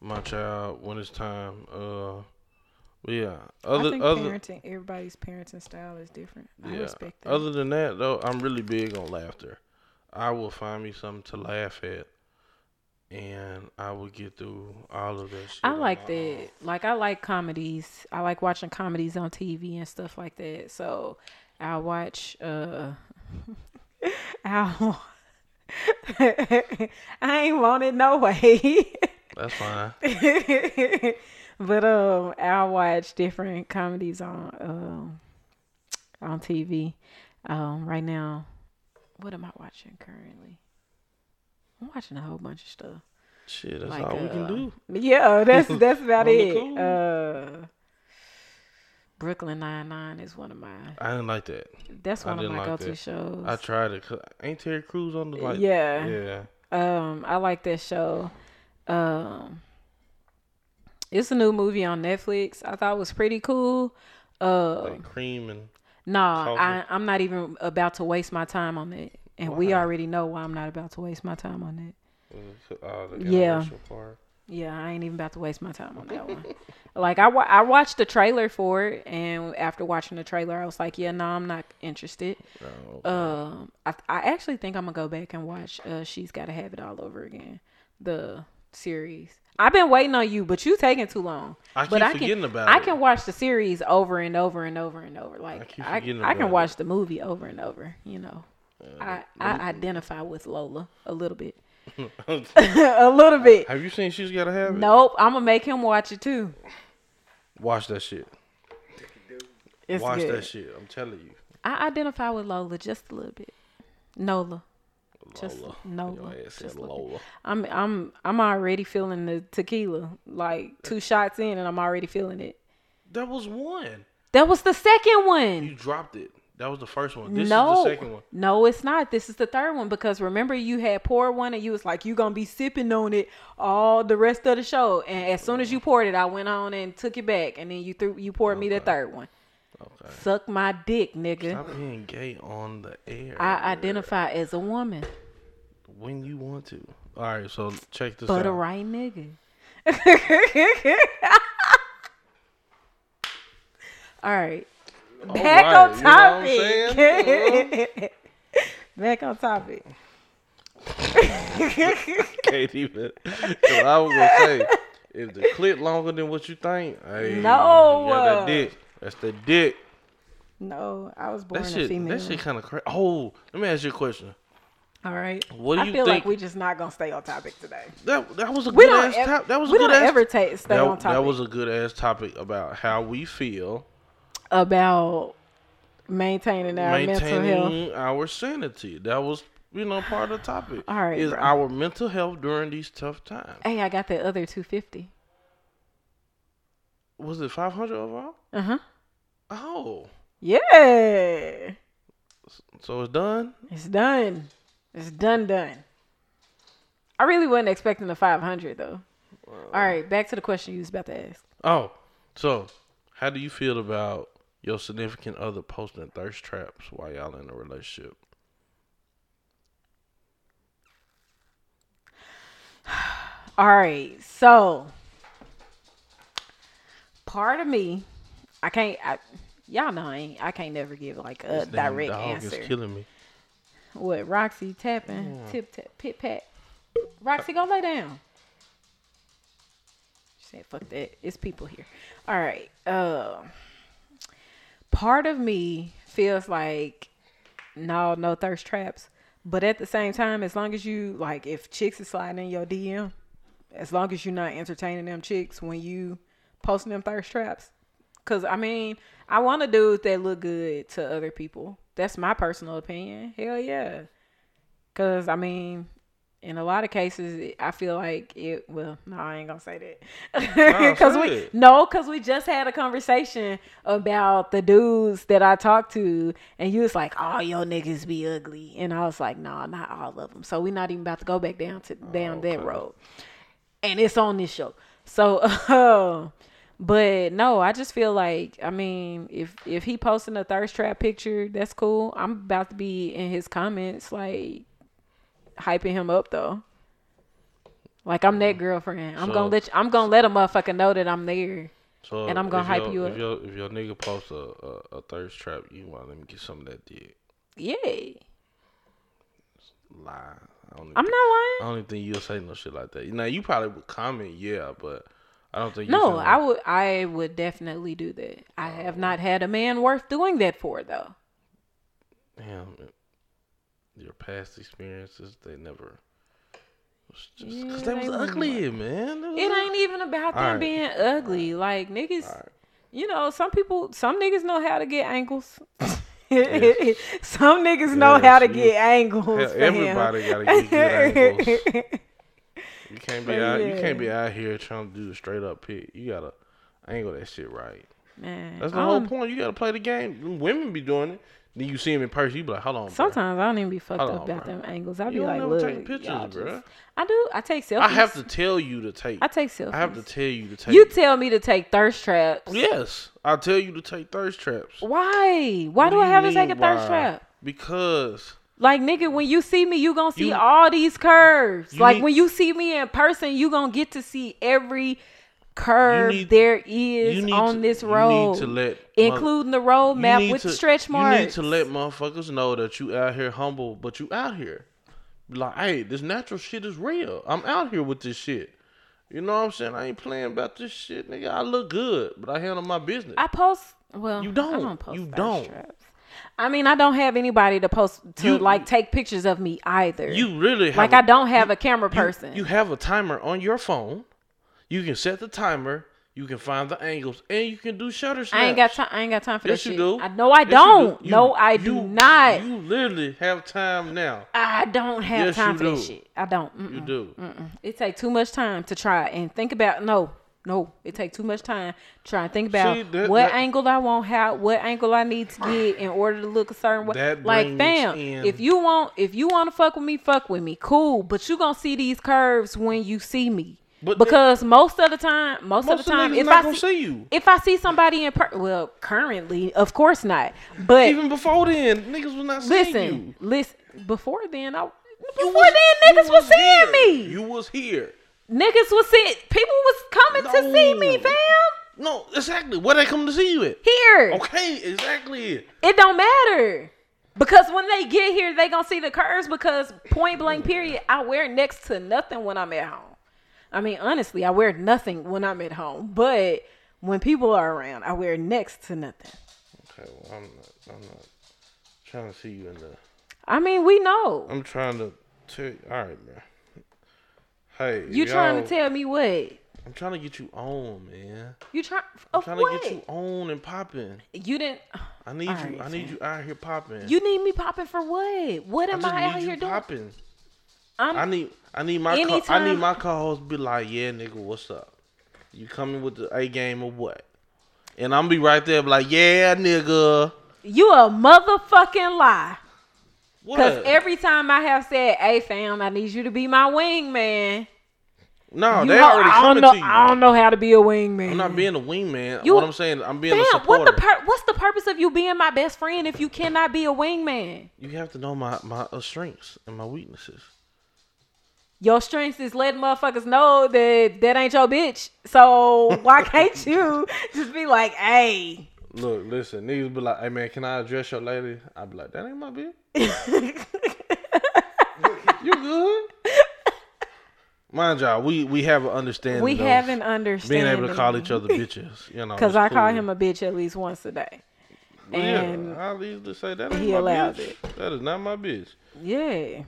my child when it's time. Uh, but yeah. I Other think other parenting, everybody's parenting style is different. I yeah. respect that. Other than that though, I'm really big on laughter. I will find me something to laugh at, and I will get through all of that. Shit I like that. own. Like I like comedies. I like watching comedies on TV and stuff like that. So I'll watch uh I'll I ain't want it no way. That's fine. but um I'll watch different comedies on um on TV. Um right now what am I watching currently? I'm watching a whole bunch of stuff. Shit, that's Like, all we can uh, do. Yeah, that's that's about it. cool. Uh, Brooklyn Nine Nine is one of my. I didn't like that. That's one of my like go-to that. shows. I tried it. ain't Terry Crews on the like? yeah. Yeah. Um, I like that show. Um, it's a new movie on Netflix. I thought it was pretty cool. Uh, Like cream and no, Coffee. I I'm not even about to waste my time on it, and we already know why I'm not about to waste my time on it. uh, the Yeah. part. Yeah, I ain't even about to waste my time on that one. like I, wa- I watched the trailer for it, and after watching the trailer, I was like, yeah, no, I'm not interested. No. Um, I, I actually think I'm gonna go back and watch. Uh, She's got to have it all over again. The series. I've been waiting on you, but you taking too long. I but keep I can, forgetting about I it. can watch the series over and over and over and over. Like keep I, forgetting I, can about watch the movie over and over. You know, I, I identify with Lola a little bit, a little bit. Have you seen She's Gotta Have It? Nope, I'm gonna make him watch it too. Watch that shit. It's Watch good. that shit. I'm telling you. I identify with Lola just a little bit. Nola. Just Lola. Nola. Your ass said Just a little bit. Lola. I'm I'm I'm already feeling the tequila. Like two shots in and I'm already feeling it. That was one. That was the second one. You dropped it. That was the first one. This no, is the second one. no, it's not. This is the third one because remember you had poured one and you was like you gonna be sipping on it all the rest of the show. And as soon as you poured it, I went on and took it back, and then you threw you poured me the third one. Okay. Suck my dick, nigga. Stop being gay on the air. I identify as a woman, when you want to. All right, so check this but out. a right nigga. all right. Back right, on you know topic. Uh-huh. Back on topic. Can't even. I was gonna say, if the clip longer than what you think, hey, No. that dick. That's the dick. No, I was born That a shit. female. That shit kind of crazy. Oh, let me ask you a question. All right. What do I you feel think- like we just not gonna stay on topic today. That that was a We good ass ev- top. That was a good don't ass. ever ta- stay on topic that was a good ass topic about how we feel about maintaining our mental health. our sanity. That was you know part of the topic. All right, is bro. our mental health during these tough times. Hey, I got that other two fifty. Was it five hundred overall? Uh huh. Oh, Yeah, so it's done. it's done. It's done. Done. I really wasn't expecting the five hundred though. All right, back to the question you was about to ask. Oh, so how do you feel about your significant other posting thirst traps while y'all in a relationship? All right, so part of me, I can't. I, y'all know I ain't. I can't never give like a This direct dog answer. is killing me. What Roxy tapping, tip tap, pit pat. Roxy, go lay down. She said, "Fuck that. It's people here." All right. Uh, part of me feels like no, no thirst traps, but at the same time, as long as you like, if chicks is sliding in your DM, as long as you're not entertaining them chicks when you posting them thirst traps, Cause I mean, I want to dudes that look good to other people. That's my personal opinion. Hell yeah. Cause I mean, in a lot of cases, I feel like it. Well, no, I ain't gonna say that. Cause we it. no, cause we just had a conversation about the dudes that I talked to, and you was like, "Oh, your niggas be ugly," and I was like, "No, not all of them." So we're not even about to go back down to down Okay. that road and it's on this show. So, uh, but no, I just feel like I mean, if if he posting a thirst trap picture, that's cool. I'm about to be in his comments like hyping him up though. Like I'm that girlfriend. I'm So- gonna let you, I'm gonna let a motherfucker know that I'm there. So And I'm gonna hype you if up. Your, if your nigga posts a, a, a thirst trap, you want them to get some of that dick. Yeah, Lie. I even- not I don't even think you'll say no shit like that. Now you probably would comment, yeah, but I don't think No, I would I would definitely do that. I have oh. not had a man worth doing that for though. Damn, your past experiences, they never. Was just Yeah, they was ugly, man. They was It ain't even about them Alright. being ugly. Like niggas, Alright. you know, some people, some niggas know how to get ankles. some niggas know how to you- get angles. Him. everybody gotta get good angles. You can't be But out. You can't be out here trying to do a straight up pick. You gotta angle that shit right. Man, That's the whole um, point. You gotta play the game. Women be doing it. Then you see him in person. You be like, hold on. Sometimes I don't even be fucked Hold up on, about bro. them angles. I be like, look, take pictures, y'all bruh. just- I do. I take selfies. I have to tell you to take. I take selfies. I have to tell you to take. You tell me to take thirst traps. yes, I tell you to take thirst traps. Why? Why What do you I have to take a thirst why? trap? Because Like nigga, when you see me, you gonna see You- all these curves. Like need- when you see me in person, you gonna get to see every curve need- there you is on to- this road, to let including the road map with to- stretch marks. You need to let motherfuckers know that you out here humble, but you out here. Like, hey, this natural shit is real. I'm out here with this shit. You know what I'm saying? I ain't playing about this shit, nigga. I look good, but I handle my business. I post. Well, You don't. don't post You don't. I mean, I don't have anybody to post to You- like take pictures of me either. you really have like a- I don't have you- a camera you- person. You have a timer on your phone. You can set the timer. You can find the angles, and you can do shutter snaps. I ain't got time. I ain't got time for Yes, that you shit. do. I know I Yes, don't. do. You- no, I do not. You literally have time now. I don't have Yes, time you for that do. shit. I don't. Mm-mm. You do. Mm-mm. It take too much time to try and think about. No, No, it take too much time trying to think about See, that- what that- angle I want, how what angle I need to get in order to look a certain way. Like, fam, in- if you want, if you want to fuck with me, fuck with me, cool. But you gonna see these curves when you see me, But because most of the time, most, Most of the time, if I see, see you. if I see somebody in per, well, currently, of course not. But Even before then, niggas was not seeing listen, you. listen. Before then, I before was- then, niggas was, seeing here. me. You was here. Niggas was seeing. People was coming to see me, fam. No, exactly. Where they come to see you at? Here, Okay, exactly. it don't matter because when they get here, they gonna see the curves. Because point blank, period, I wear next to nothing when I'm at home. I mean, honestly, I wear nothing when I'm at home, but when people are around, I wear next to nothing. Okay, well, I'm not. I'm not trying to see you in the. I mean, we know. I'm trying to tell you. All right, man. Hey, You trying to tell me what? I'm trying to get you on, man. You try I'm trying what? to get you on and popping. You didn't. I need you. I need fam. you out here popping. You need me popping for what? What am just I, out here doing? popping. I'm, I need. I need my. Co- I need my co-host be like, yeah, nigga, what's up? You coming with the A game or what? And I'm be right there, be like, yeah, nigga. you a motherfucking lie. Cause every time I have said, "Hey fam, I need you to be my wingman," no, you they know, already I coming know. to you. I don't know how to be a wingman. I'm not being a wingman. You- what I'm saying, I'm being a Fam, supporter. what the pur- what's the purpose of you being my best friend if you cannot be a wingman? you have to know my my uh, strengths and my weaknesses. Your strengths is letting motherfuckers know that that ain't your bitch. So why can't you just be like, "Hey, Look, listen, niggas be like, hey man, can I address your lady? I'd be like, that ain't my bitch. you good? Mind y'all, we we have an understanding. we have an understanding. being able to call each other bitches. You know, Because I call him a bitch at least once a day. Well, and yeah, I'll easily say that. Ain't he my allows bitch. it. That is not my bitch. Yeah.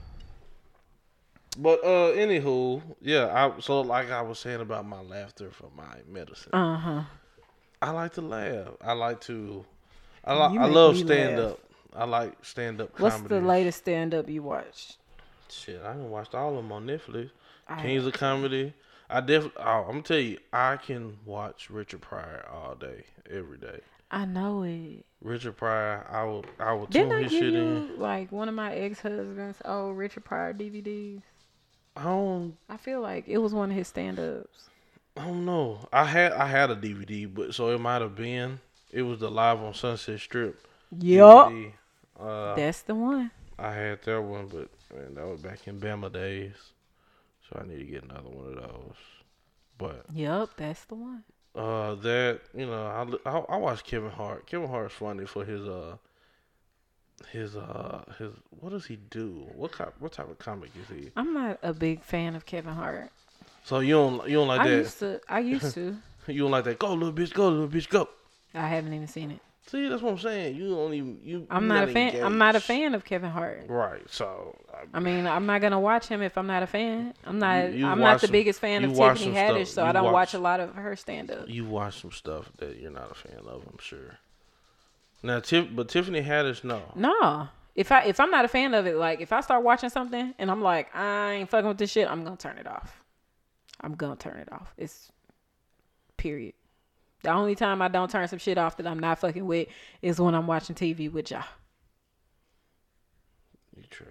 But uh, anywho, yeah. I so like I was saying about my laughter for my medicine. Uh huh. I like to laugh. I like to. I like. I love stand laugh. up. I like stand up comedy. What's comedy. the latest stand up you watched? Shit, I done watched all of them on Netflix. I Kings of Comedy. I definitely. Oh, I'm gonna tell you, I can watch Richard Pryor all day, every day. I know it. Richard Pryor, I will. I will Didn't tune I his shit you in. like one of my ex husbands old Richard Pryor DVDs? I don't. I feel like it was one of his stand ups. I don't know. I had. I had a DVD, but so it might have been. It was the live on Sunset Strip. Yup. Uh, That's the one. I had that one, but man, that was back in Bama days. So I need to get another one of those. But Yup, that's the one. uh, that you know, I, I I watch Kevin Hart. Kevin Hart's funny for his uh his uh his what does he do? What kind, what type of comic is he? I'm not a big fan of Kevin Hart. So you don't you don't like I that? used to. I used to. You don't like that? Go little bitch, go little bitch, go. I haven't even seen it. See, that's what I'm saying. You don't even you. I'm you not a fan. I'm not a fan of Kevin Hart. Right. So I, I mean, I'm not gonna watch him if I'm not a fan. I'm not. You- you I'm not the some- biggest fan of Tiffany Haddish, stuff. so I don't watch, watch- a lot of her stand up. you watch some stuff that you're not a fan of. I'm sure. Now, Tiff, but Tiffany Haddish, no. No. If I if I'm not a fan of it, like if I start watching something and I'm like, I ain't fucking with this shit, I'm gonna turn it off. I'm gonna turn it off. It's period. The only time I don't turn some shit off that I'm not fucking with is when I'm watching TV with y'all. You trash.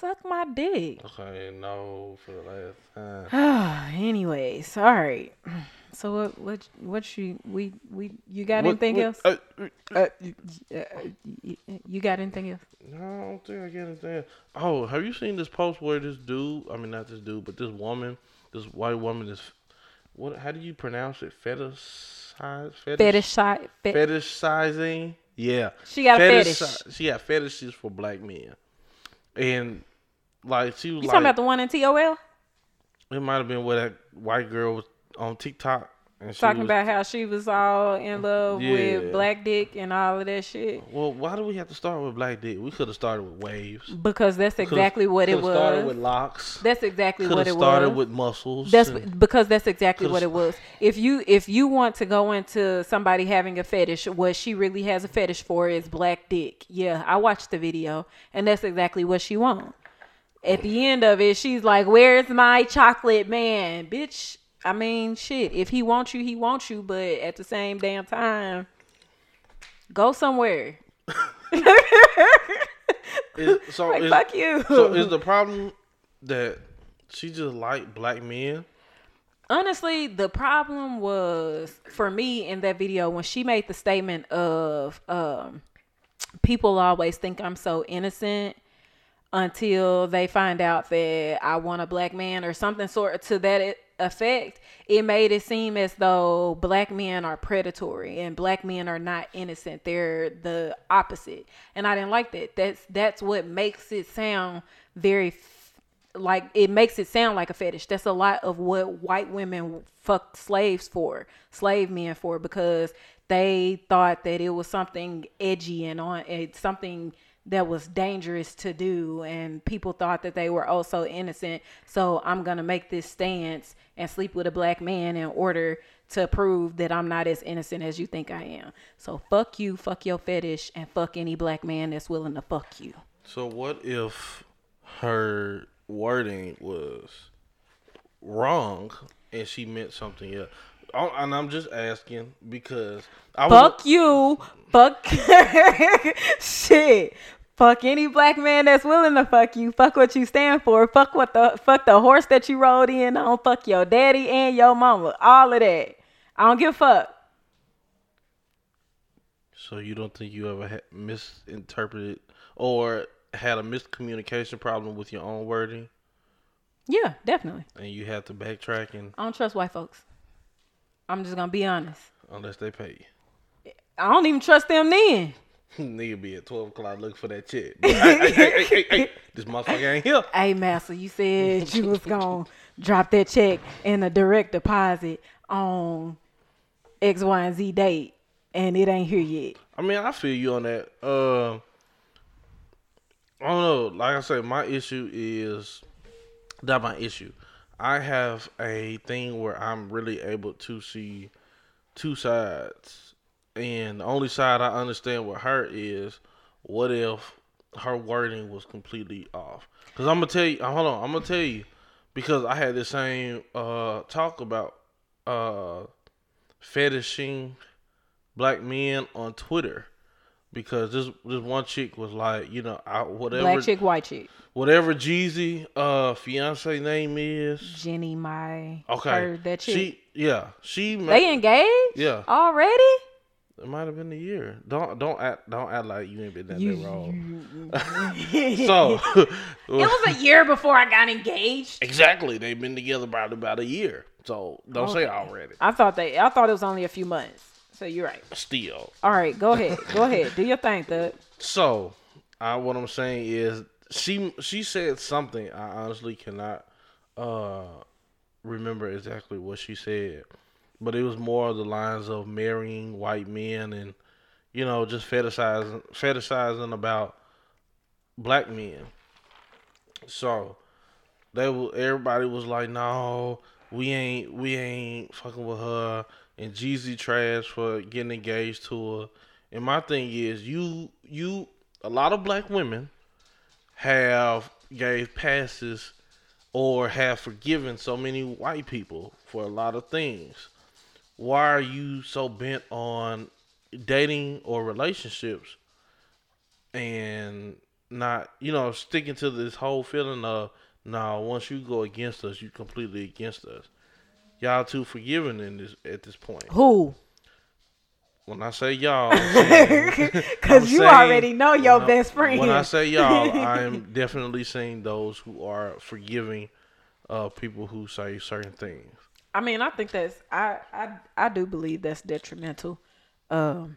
Suck my dick. Okay, no for the last time. Anyways, all right. So what what what you we we you got What- anything what- else? uh, Uh, y- y- y- you got anything else? no, I don't think I get anything. Oh, have you seen this post where this dude? I mean, not this dude, but this woman, this white woman is. What? How do you pronounce it? Fetish? Fetish side. Fe- Fetish sizing. Yeah. She got a fetish. She got fetishes for black men, and like she was you like, talking about the one in TOL? it might have been where that white girl was on TikTok and she Talking was, about how she was all in love Yeah. with black dick and all of that shit. Well, why do we have to start with black dick? We could have started with waves. Because that's exactly what it coulda Started was. with locks. That's exactly Could what it started was. Started with muscles. That's because that's exactly what it was. If you if you want to go into somebody having a fetish, what she really has a fetish for is black dick. Yeah, I watched the video, and that's exactly what she wants. At the end of it, she's like, "Where's my chocolate man, bitch? I mean, shit. If he wants you, he wants you. But at the same damn time, go somewhere. Is, so Like is, fuck you. so is the problem that she just like black men? Honestly, the problem was for me in that video when she made the statement of um, people always think I'm so innocent until they find out that I want a black man or something sort of to that effect. It made it seem as though black men are predatory and black men are not innocent. They're the opposite, and I didn't like that. That's that's what makes it sound very like it makes it sound like a fetish. That's a lot of what white women fuck slaves for, slave men for, because they thought that it was something edgy and on it's something that was dangerous to do and people thought that they were also innocent so i'm gonna make this stance and sleep with a black man in order to prove that i'm not as innocent as you think i am so fuck you fuck your fetish and fuck any black man that's willing to fuck you So what if her wording was wrong and she meant something else? Oh, And I'm just asking because I was Fuck you. Fuck shit. Fuck any black man that's willing to fuck you. Fuck what you stand for. Fuck what the fuck the horse that you rode in on. Fuck your daddy and your mama. All of that. I don't give a fuck. So you don't think you ever misinterpreted or had a miscommunication problem with your own wording, Yeah, definitely. and you have to backtrack and I don't trust white folks. I'm just gonna be honest. unless they pay you. I don't even trust them then. Nigga be at twelve o'clock looking for that check. hey, hey, hey, hey, hey, hey, this motherfucker ain't here. Hey, Master, you said you was gonna drop that check in a direct deposit on X, Y, and Z date, and it ain't here yet. I mean, I feel you on that. Uh, I don't know. Like I said, my issue is not my issue. I have a thing where I'm really able to see two sides, and the only side I understand with her is what if her wording was completely off? Because I'm gonna tell you. Hold on, I'm gonna tell you because I had the same uh talk about uh fetishing black men on Twitter because this this one chick was like, you know, I, whatever Black chick, white chick. whatever Jeezy uh fiance name is. Jeannie Mai Okay, her, that chick. she yeah she ma- they engaged yeah already. It might have been a year. Don't don't act don't act like you ain't been that, You- wrong. it was a year before I got engaged. exactly they've been together about about a year. So don't say already. I thought they. I thought it was only a few months. So you're right. Still. All right, go ahead. Go ahead. Do your thing, Thug. So, I what I'm saying is she she said something I honestly cannot uh remember exactly what she said, but it was more of the lines of marrying white men and you know just fetishizing fetishizing about black men. So, they will everybody was like, "No, we ain't we ain't fucking with her." And Jeezy trash for getting engaged to her. And my thing is, you you a lot of black women have gave passes or have forgiven so many white people for a lot of things. Why are you so bent on dating or relationships and not, you know, sticking to this whole feeling of, no, once you go against us, you completely against us. Y'all too forgiving in this at this point. Who? When I say y'all, Because you saying- already know your I- best friend. When I say y'all, I am definitely seeing those who are forgiving uh, people who say certain things. I mean, I think that's I I I do believe that's detrimental, um,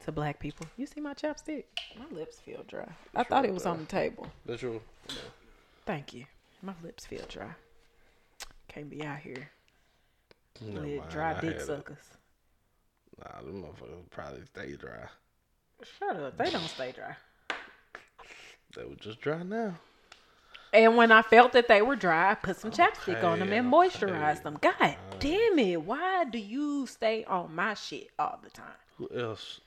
to black people. You see my chapstick? My lips feel dry. I thought it was on the table. That's true. Thank you. My lips feel dry. Can't be out here Never with mind, dry I dick had it. suckers. Nah, them motherfuckers probably stay dry. Shut up. They don't stay dry. They were just dry now. And when I felt that they were dry, I put some chapstick on them and moisturized okay. them. God damn it. Why do you stay on my shit all the time? Who else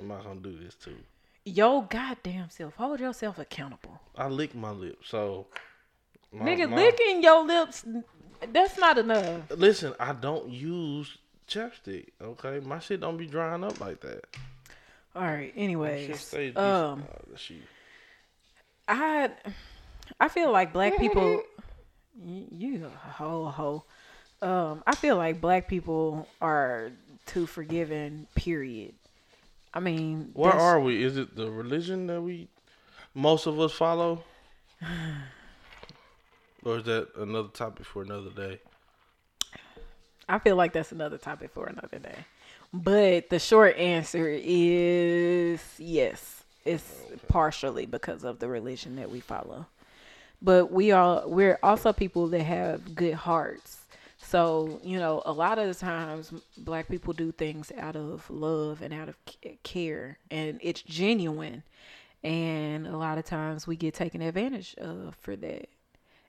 am I gonna do this to? Yo goddamn self. Hold yourself accountable. I lick my lips, so my, Nigga, my- licking your lips That's not enough. Listen, I don't use chapstick. Okay, my shit don't be drying up like that. All right. Anyways, um, I I feel like black people. you, you a hoe a hoe. Um, I feel like black people are too forgiving. Period. I mean, Where that's- are we? Is it the religion that we most of us follow? or is that another topic for another day? I feel like that's another topic for another day. But the short answer is yes. It's partially because of the religion that we follow. But we are we're also people that have good hearts. So, you know, a lot of the times black people do things out of love and out of care and it's genuine. And a lot of times we get taken advantage of for that.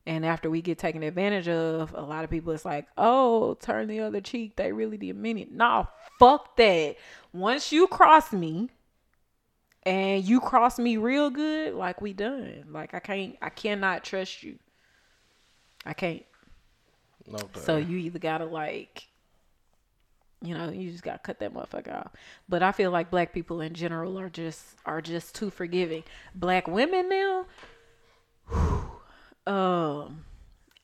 And after we get taken advantage of, a lot of people it's like, oh, turn the other cheek. They really didn't mean it. Nah, fuck that. Once you cross me and you cross me real good, like we done. Like I can't I cannot trust you. I can't. Okay. So you either gotta like you know, you just gotta cut that motherfucker off. But I feel like black people in general are just are just too forgiving. Black women now, um,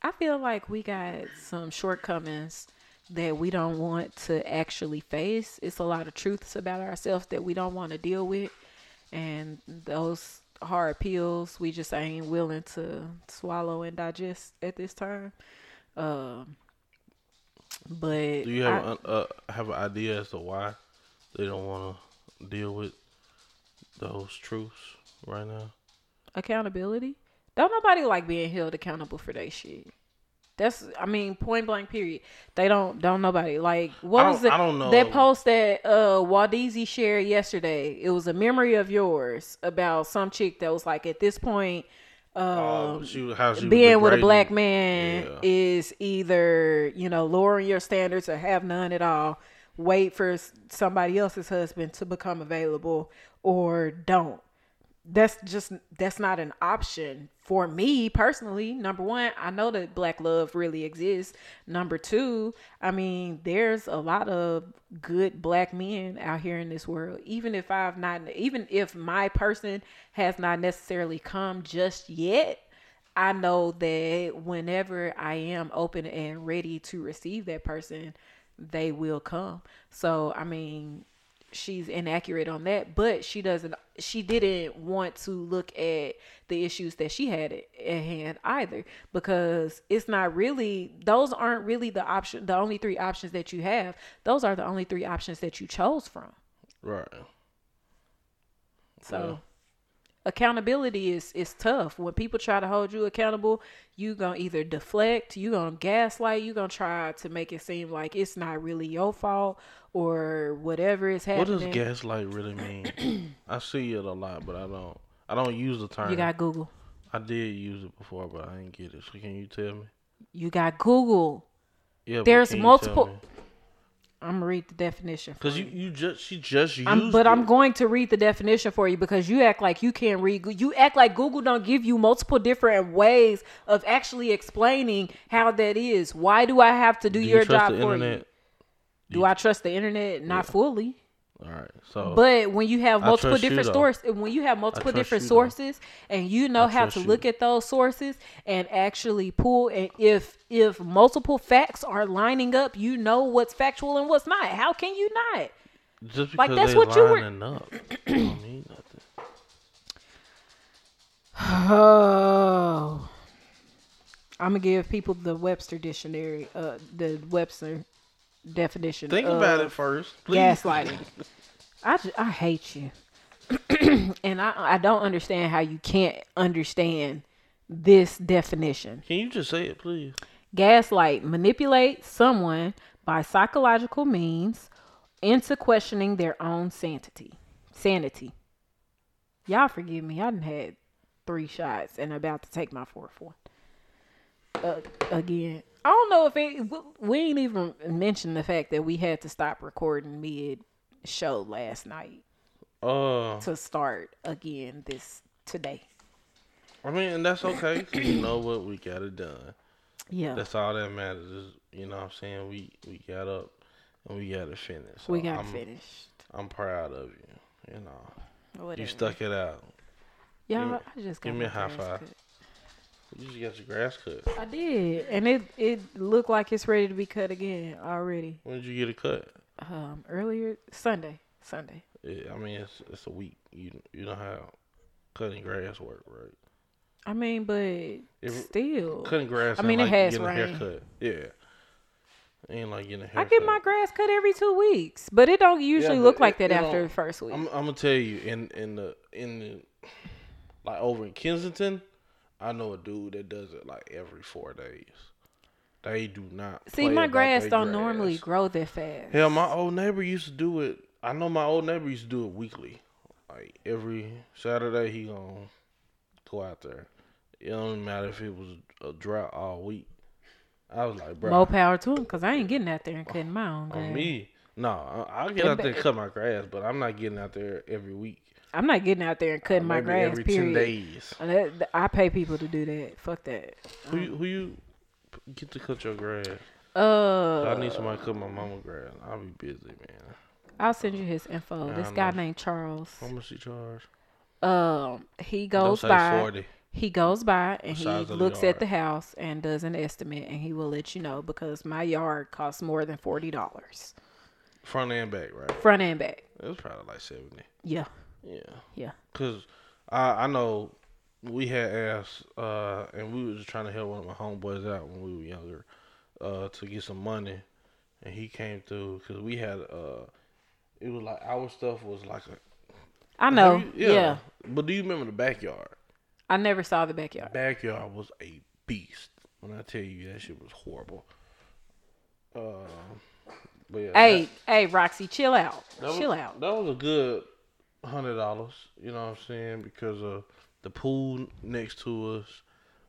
I feel like we got some shortcomings that we don't want to actually face. It's a lot of truths about ourselves that we don't want to deal with, and those hard pills we just ain't willing to swallow and digest at this time. Um, but Do you have I- an, uh, have an idea as to why they don't want to deal with those truths right now? accountability. Don't nobody like being held accountable for their shit. That's I mean point blank period. They don't don't nobody like what was it I don't know. that post that uh Waldeezy shared yesterday. It was a memory of yours about some chick that was like at this point um Uh, she, she being with a black man Yeah. is either you know lowering your standards or have none at all wait for somebody else's husband to become available or don't that's just that's not an option for me personally. Number one i know that black love really exists. Number two i mean there's a lot of good black men out here in this world. Even if i've not even if my person has not necessarily come just yet I know that whenever I am open and ready to receive that person, they will come. So, I mean, she's inaccurate on that, but she doesn't, she didn't want to look at the issues that she had at at hand either because it's not really, those aren't really the option, the only three options that you have. Those are the only three options that you chose from. Right. So accountability is is tough. When people try to hold you accountable, you gonna either deflect, you gonna gaslight, you gonna try to make it seem like it's not really your fault or whatever is happening. What does gaslight really mean? I see it a lot, but I don't. I don't use the term. you got Google. I did use it before, but I didn't get it. So can you tell me? You got Google. Yeah, but There's multiple-? I'm gonna read the definition. Cause you, you just she just used I'm, but it. I'm going to read the definition for you because you act like you can't read. You act like Google don't give you multiple different ways of actually explaining how that is. Why do I have to do, Do you your trust job for internet? you? Do I trust the internet? Not fully. All right, so But when you have multiple different sources, when you have multiple different you, though. sources, and you know how to you. look at those sources and actually pull, and if if multiple facts are lining up, you know what's factual and what's not. How can you not? just because like, that's what you were- lining up, don't mean nothing. Oh, I'm gonna give people the Webster dictionary, uh, the Webster definition. Think about it first, please. gaslighting. I, ju- I hate you, and I I don't understand how you can't understand this definition. Can you just say it, please? Gaslight manipulate someone by psychological means into questioning their own sanity. Sanity. Y'all forgive me. I done had three shots and about to take my fourth one. Uh, again, I don't know if it. We ain't even mentioned the fact that we had to stop recording mid show last night Uh, to start again this today. I mean, and that's okay. 'cause you know what? We got it done. Yeah, That's all that matters. Is, you know what I'm saying? We we got up and we got it finished. So we got I'm, finished. I'm proud of you. You know, Whatever. you stuck it out. Me- I just got give me a high five. cut. You just got your grass cut. I did, and it it looked like it's ready to be cut again already. When did you get it cut? Um, earlier Sunday, Sunday. Yeah, I mean, it's it's a week. You you know how cutting grass work, right? I mean, but If- still, Cutting grass. I mean, it like has getting a rain. haircut. Yeah, ain't like getting a I haircut. get my grass cut every two weeks, but it don't usually but look like it- that it after the first week. I'm, I'm gonna tell you in in the in the like over in Kensington, I know a dude that does it like every four days. They do not. See, my grass don't grass. normally grow that fast. Hell, my old neighbor used to do it. I know my old neighbor used to do it weekly. Like every Saturday, he gonna go out there. It don't matter if it was a drought all week. I was like, bro, More power to him, cause I ain't getting out there and cutting my own grass. on me. No, I- I'll get out there and cut my grass, but I'm not getting out there every week. I'm not getting out there and cutting my grass. every period. ten days. Uh, that- I pay people to do that. Fuck that. Who you, who you get to cut your grass? Uh, I need somebody to cut my mama grass. I'll be busy, man. I'll send you his info. Yeah, this guy named Charles. How much you charge? Um, he goes by. forty. He goes by and he of the looks at the house and does an estimate, and he will let you know because my yard costs more than forty dollars, Front and back, right? front and back. It was probably like seventy. Yeah, Yeah. yeah. Cause I I know we had asked uh and we was trying to help one of my homeboys out when we were younger uh to get some money and he came through because we had uh it was like our stuff was like a I know. You- yeah. But do you remember the backyard? I never saw the backyard. Backyard was a beast. When I tell you that shit was horrible. Uh, but yeah, Hey, hey, Roxy, chill out. That was, chill out. That was a good hundred dollars. You know what I'm saying? Because of the pool next to us,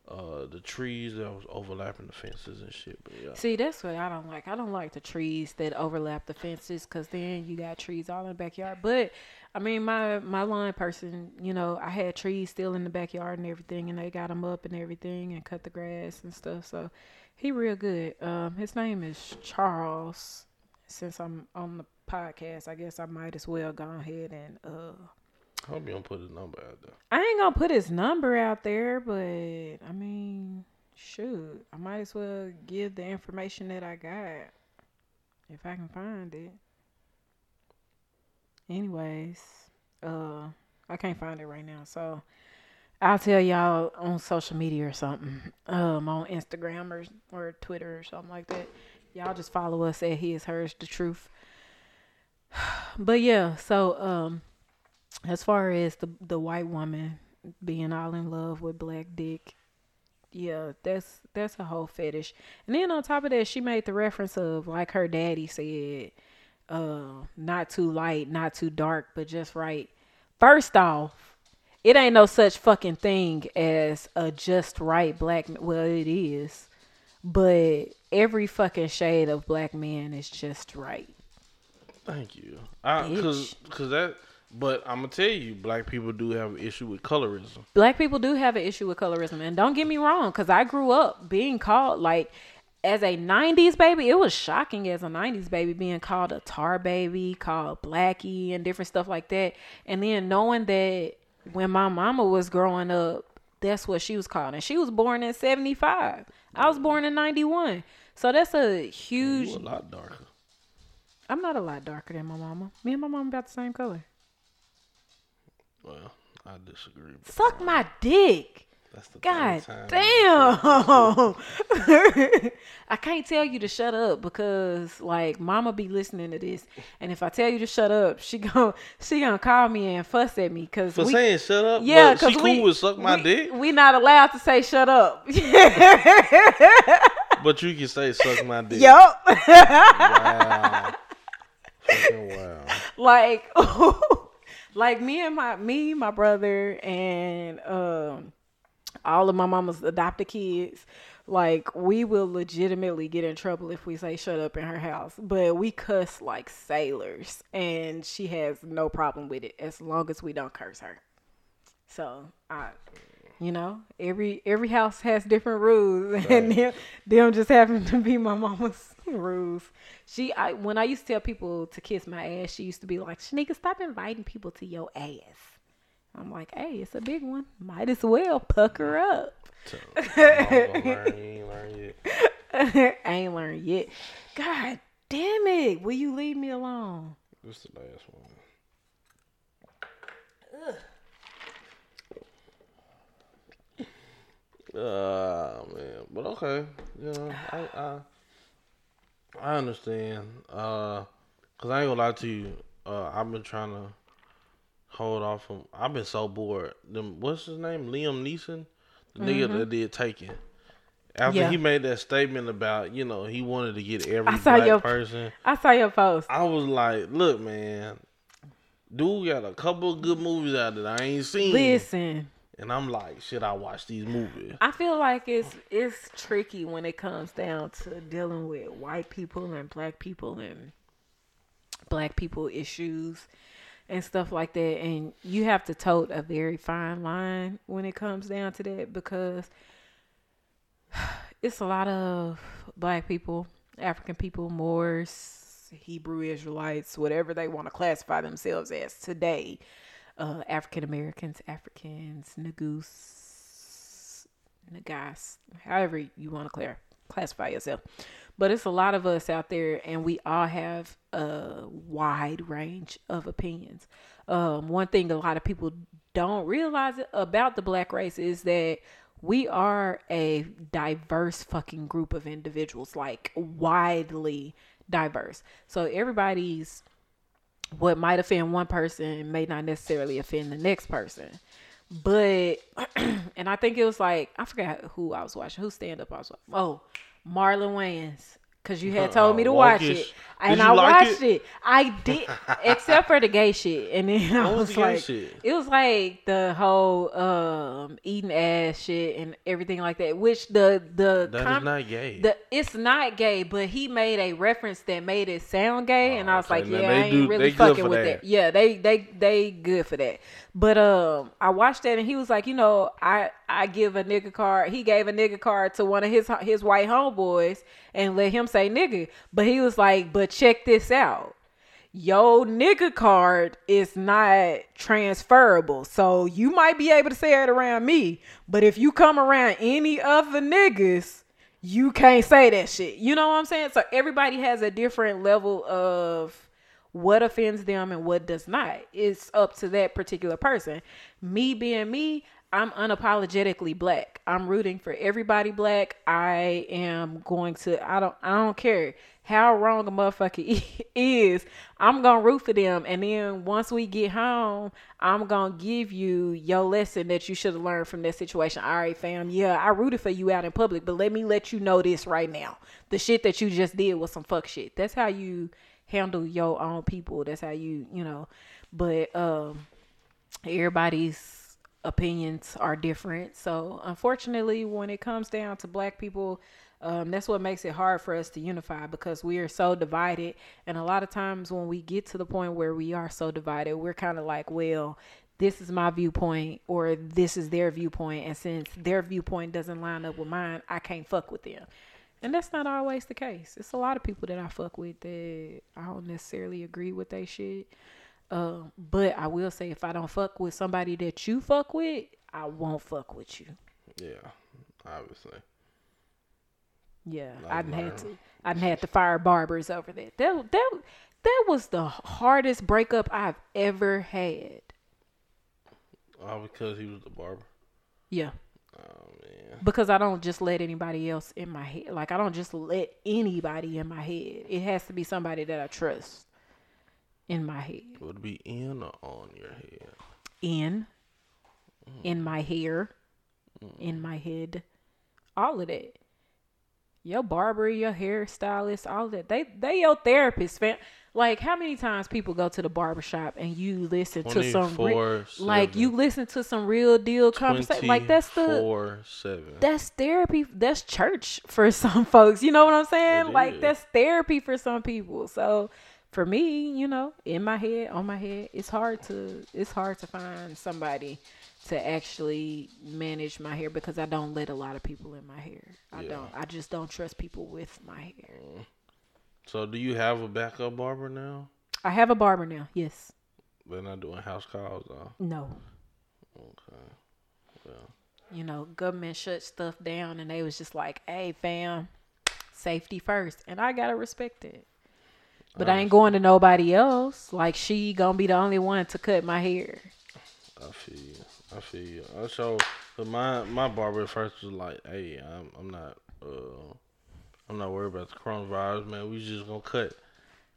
uh, the trees that was overlapping the fences and shit. But yeah, See, that's what I don't like. I don't like the trees that overlap the fences because then you got trees all in the backyard. But I mean, my my lawn person, you know, I had trees still in the backyard and everything, and they got them up and everything and cut the grass and stuff. So he real good. Um, his name is Charles. Since I'm on the podcast, I guess I might as well go ahead and uh. I hope you don't put his number out there. I ain't gonna put his number out there, but I mean, shoot, I might as well give the information that I got if I can find it. Anyways, uh, I can't find it right now, so I'll tell y'all on social media or something, um, on Instagram or or Twitter or something like that. Y'all just follow us at His Hers the Truth. But yeah, so um as far as the the white woman being all in love with black dick yeah that's that's a whole fetish. And then on top of that she made the reference of like her daddy said uh not too light not too dark but just right. First off it ain't no such fucking thing as a just right black well it is but every fucking shade of black man is just right Thank you. I cause cause that. But I'm gonna tell you, black people do have an issue with colorism. black people do have an issue with colorism and don't get me wrong because i grew up being called like as a 90s baby it was shocking as a 90s baby being called a tar baby called blackie and different stuff like that and then knowing that when my mama was growing up that's what she was called and she was born in 75 i was born in 91 so that's a huge You a lot darker. i'm not a lot darker than my mama me and my mama about the same color Well, I disagree. Suck my dick that's the God damn. I can't tell you to shut up because like mama be listening to this and if I tell you to shut up, she gon' she gonna call me and fuss at me cuz For we saying shut up. yeah, but she cool we with suck my we, dick. We not allowed to say shut up. But you can say suck my dick. yup. Wow. Fucking wow. like like me and my me my brother and um all of my mama's adopted kids like we will legitimately get in trouble if we say shut up in her house but we cuss like sailors and she has no problem with it as long as we don't curse her so i You know, every every house has different rules, and them, them just happen to be my mama's rules. She, I when I used to tell people to kiss my ass, she used to be like, "Shanika, stop inviting people to your ass." I'm like, "Hey, it's a big one. Might as well pucker up." So, I ain't learned yet. I ain't learned yet. God damn it! Will you leave me alone? This the last one. Uh man, but okay, you know, I I, I understand. Uh, cause I ain't gonna lie to you. Uh, I've been trying to hold off from. I've been so bored. Them, what's his name? Liam Neeson, the nigga mm-hmm. that did Taken. After Yeah. he made that statement about, you know, he wanted to get every I saw black your- person. I saw your post. I was like, look, man, dude got a couple of good movies out that I ain't seen. Listen, And I'm like, should I watch these movies? I feel like it's it's tricky when it comes down to dealing with white people and black people and black people issues and stuff like that and you have to tote a very fine line when it comes down to that because it's a lot of black people, African people, Moors, Hebrew Israelites, whatever they want to classify themselves as today. Uh, African Americans, Africans, Nagus, Nagas, however you want to clear, classify yourself. But it's a lot of us out there, and we all have a wide range of opinions. Um, one thing a lot of people don't realize about the black race is that we are a diverse fucking group of individuals, like widely diverse. So everybody's what might offend one person may not necessarily offend the next person. But and I think it was like I forgot who I was watching, who stand up I was watching. Oh, Marlon Wayans. Cause you had told me to watch it, and I like watched it? it? I did, except for the gay shit, and then I was was like, shit? it was like the whole um eating ass shit and everything like that. Which the the That is com- not gay. the it's not gay, but he made a reference that made it sound gay, and I was Oh, okay. like, yeah, they I ain't do- really fucking with that. that. Yeah, they they they good for that. But um, I watched that, and he was like, you know, I I give a nigga card. He gave a nigga card to one of his his white homeboys and let him say nigga, but he was like, but check this out. Yo, nigga card is not transferable. So you might be able to say it around me, but if you come around any other niggas, you can't say that shit. You know what I'm saying? So everybody has a different level of what offends them and what does not. It's up to that particular person. Me being me, I'm unapologetically black. I'm rooting for everybody black. I am going to I don't I don't care how wrong a motherfucker is. I'm going to root for them and then once we get home, I'm going to give you your lesson that you should have learned from that situation. All right, fam. Yeah, I rooted for you out in public, but let me let you know this right now. The shit that you just did was some fuck shit. That's how you handle your own people. That's how you, you know. But um everybody's opinions are different. So unfortunately, when it comes down to black people, um, that's what makes it hard for us to unify because we are so divided. And a lot of times when we get to the point where we are so divided, we're kind of like, well, this is my viewpoint or this is their viewpoint. And since their viewpoint doesn't line up with mine, I can't fuck with them. And that's not always the case. It's a lot of people that I fuck with that I don't necessarily agree with their shit. Um, but I will say if I don't fuck with somebody that you fuck with, I won't fuck with you. yeah, obviously. Yeah, Like I done had to. I done had to fire barbers over that. That that that was the hardest breakup I've ever had. All because he was the barber. Yeah, Oh man. because I don't just let anybody else in my head. Like I don't just let anybody in my head. It has to be somebody that I trust in my head. Would it be in or on your head? in mm. in my hair in my head all of that your barber your hairstylist all of that they they your therapist fam like how many times people go to the barber shop and you listen to some re- like you listen to some real deal conversation like that's the four seven. that's therapy that's church for some folks you know what i'm saying It like is. that's therapy for some people so for me, you know, in my head, on my head, it's hard to it's hard to find somebody to actually manage my hair because I don't let a lot of people in my hair. I Yeah. don't. I just don't trust people with my hair. Mm. So do you have a backup barber now? I have a barber now. Yes. They're not doing house calls though. No. Okay. Well, You know, government shut stuff down, and they was just like, "Hey, fam, safety first. and I gotta respect it. But I ain't going to nobody else. Like she gonna be the only one to cut my hair. I feel you. I feel you. Uh, So, but my my barber at first was like, "Hey, I'm I'm not uh I'm not worried about the coronavirus, man. We just gonna cut."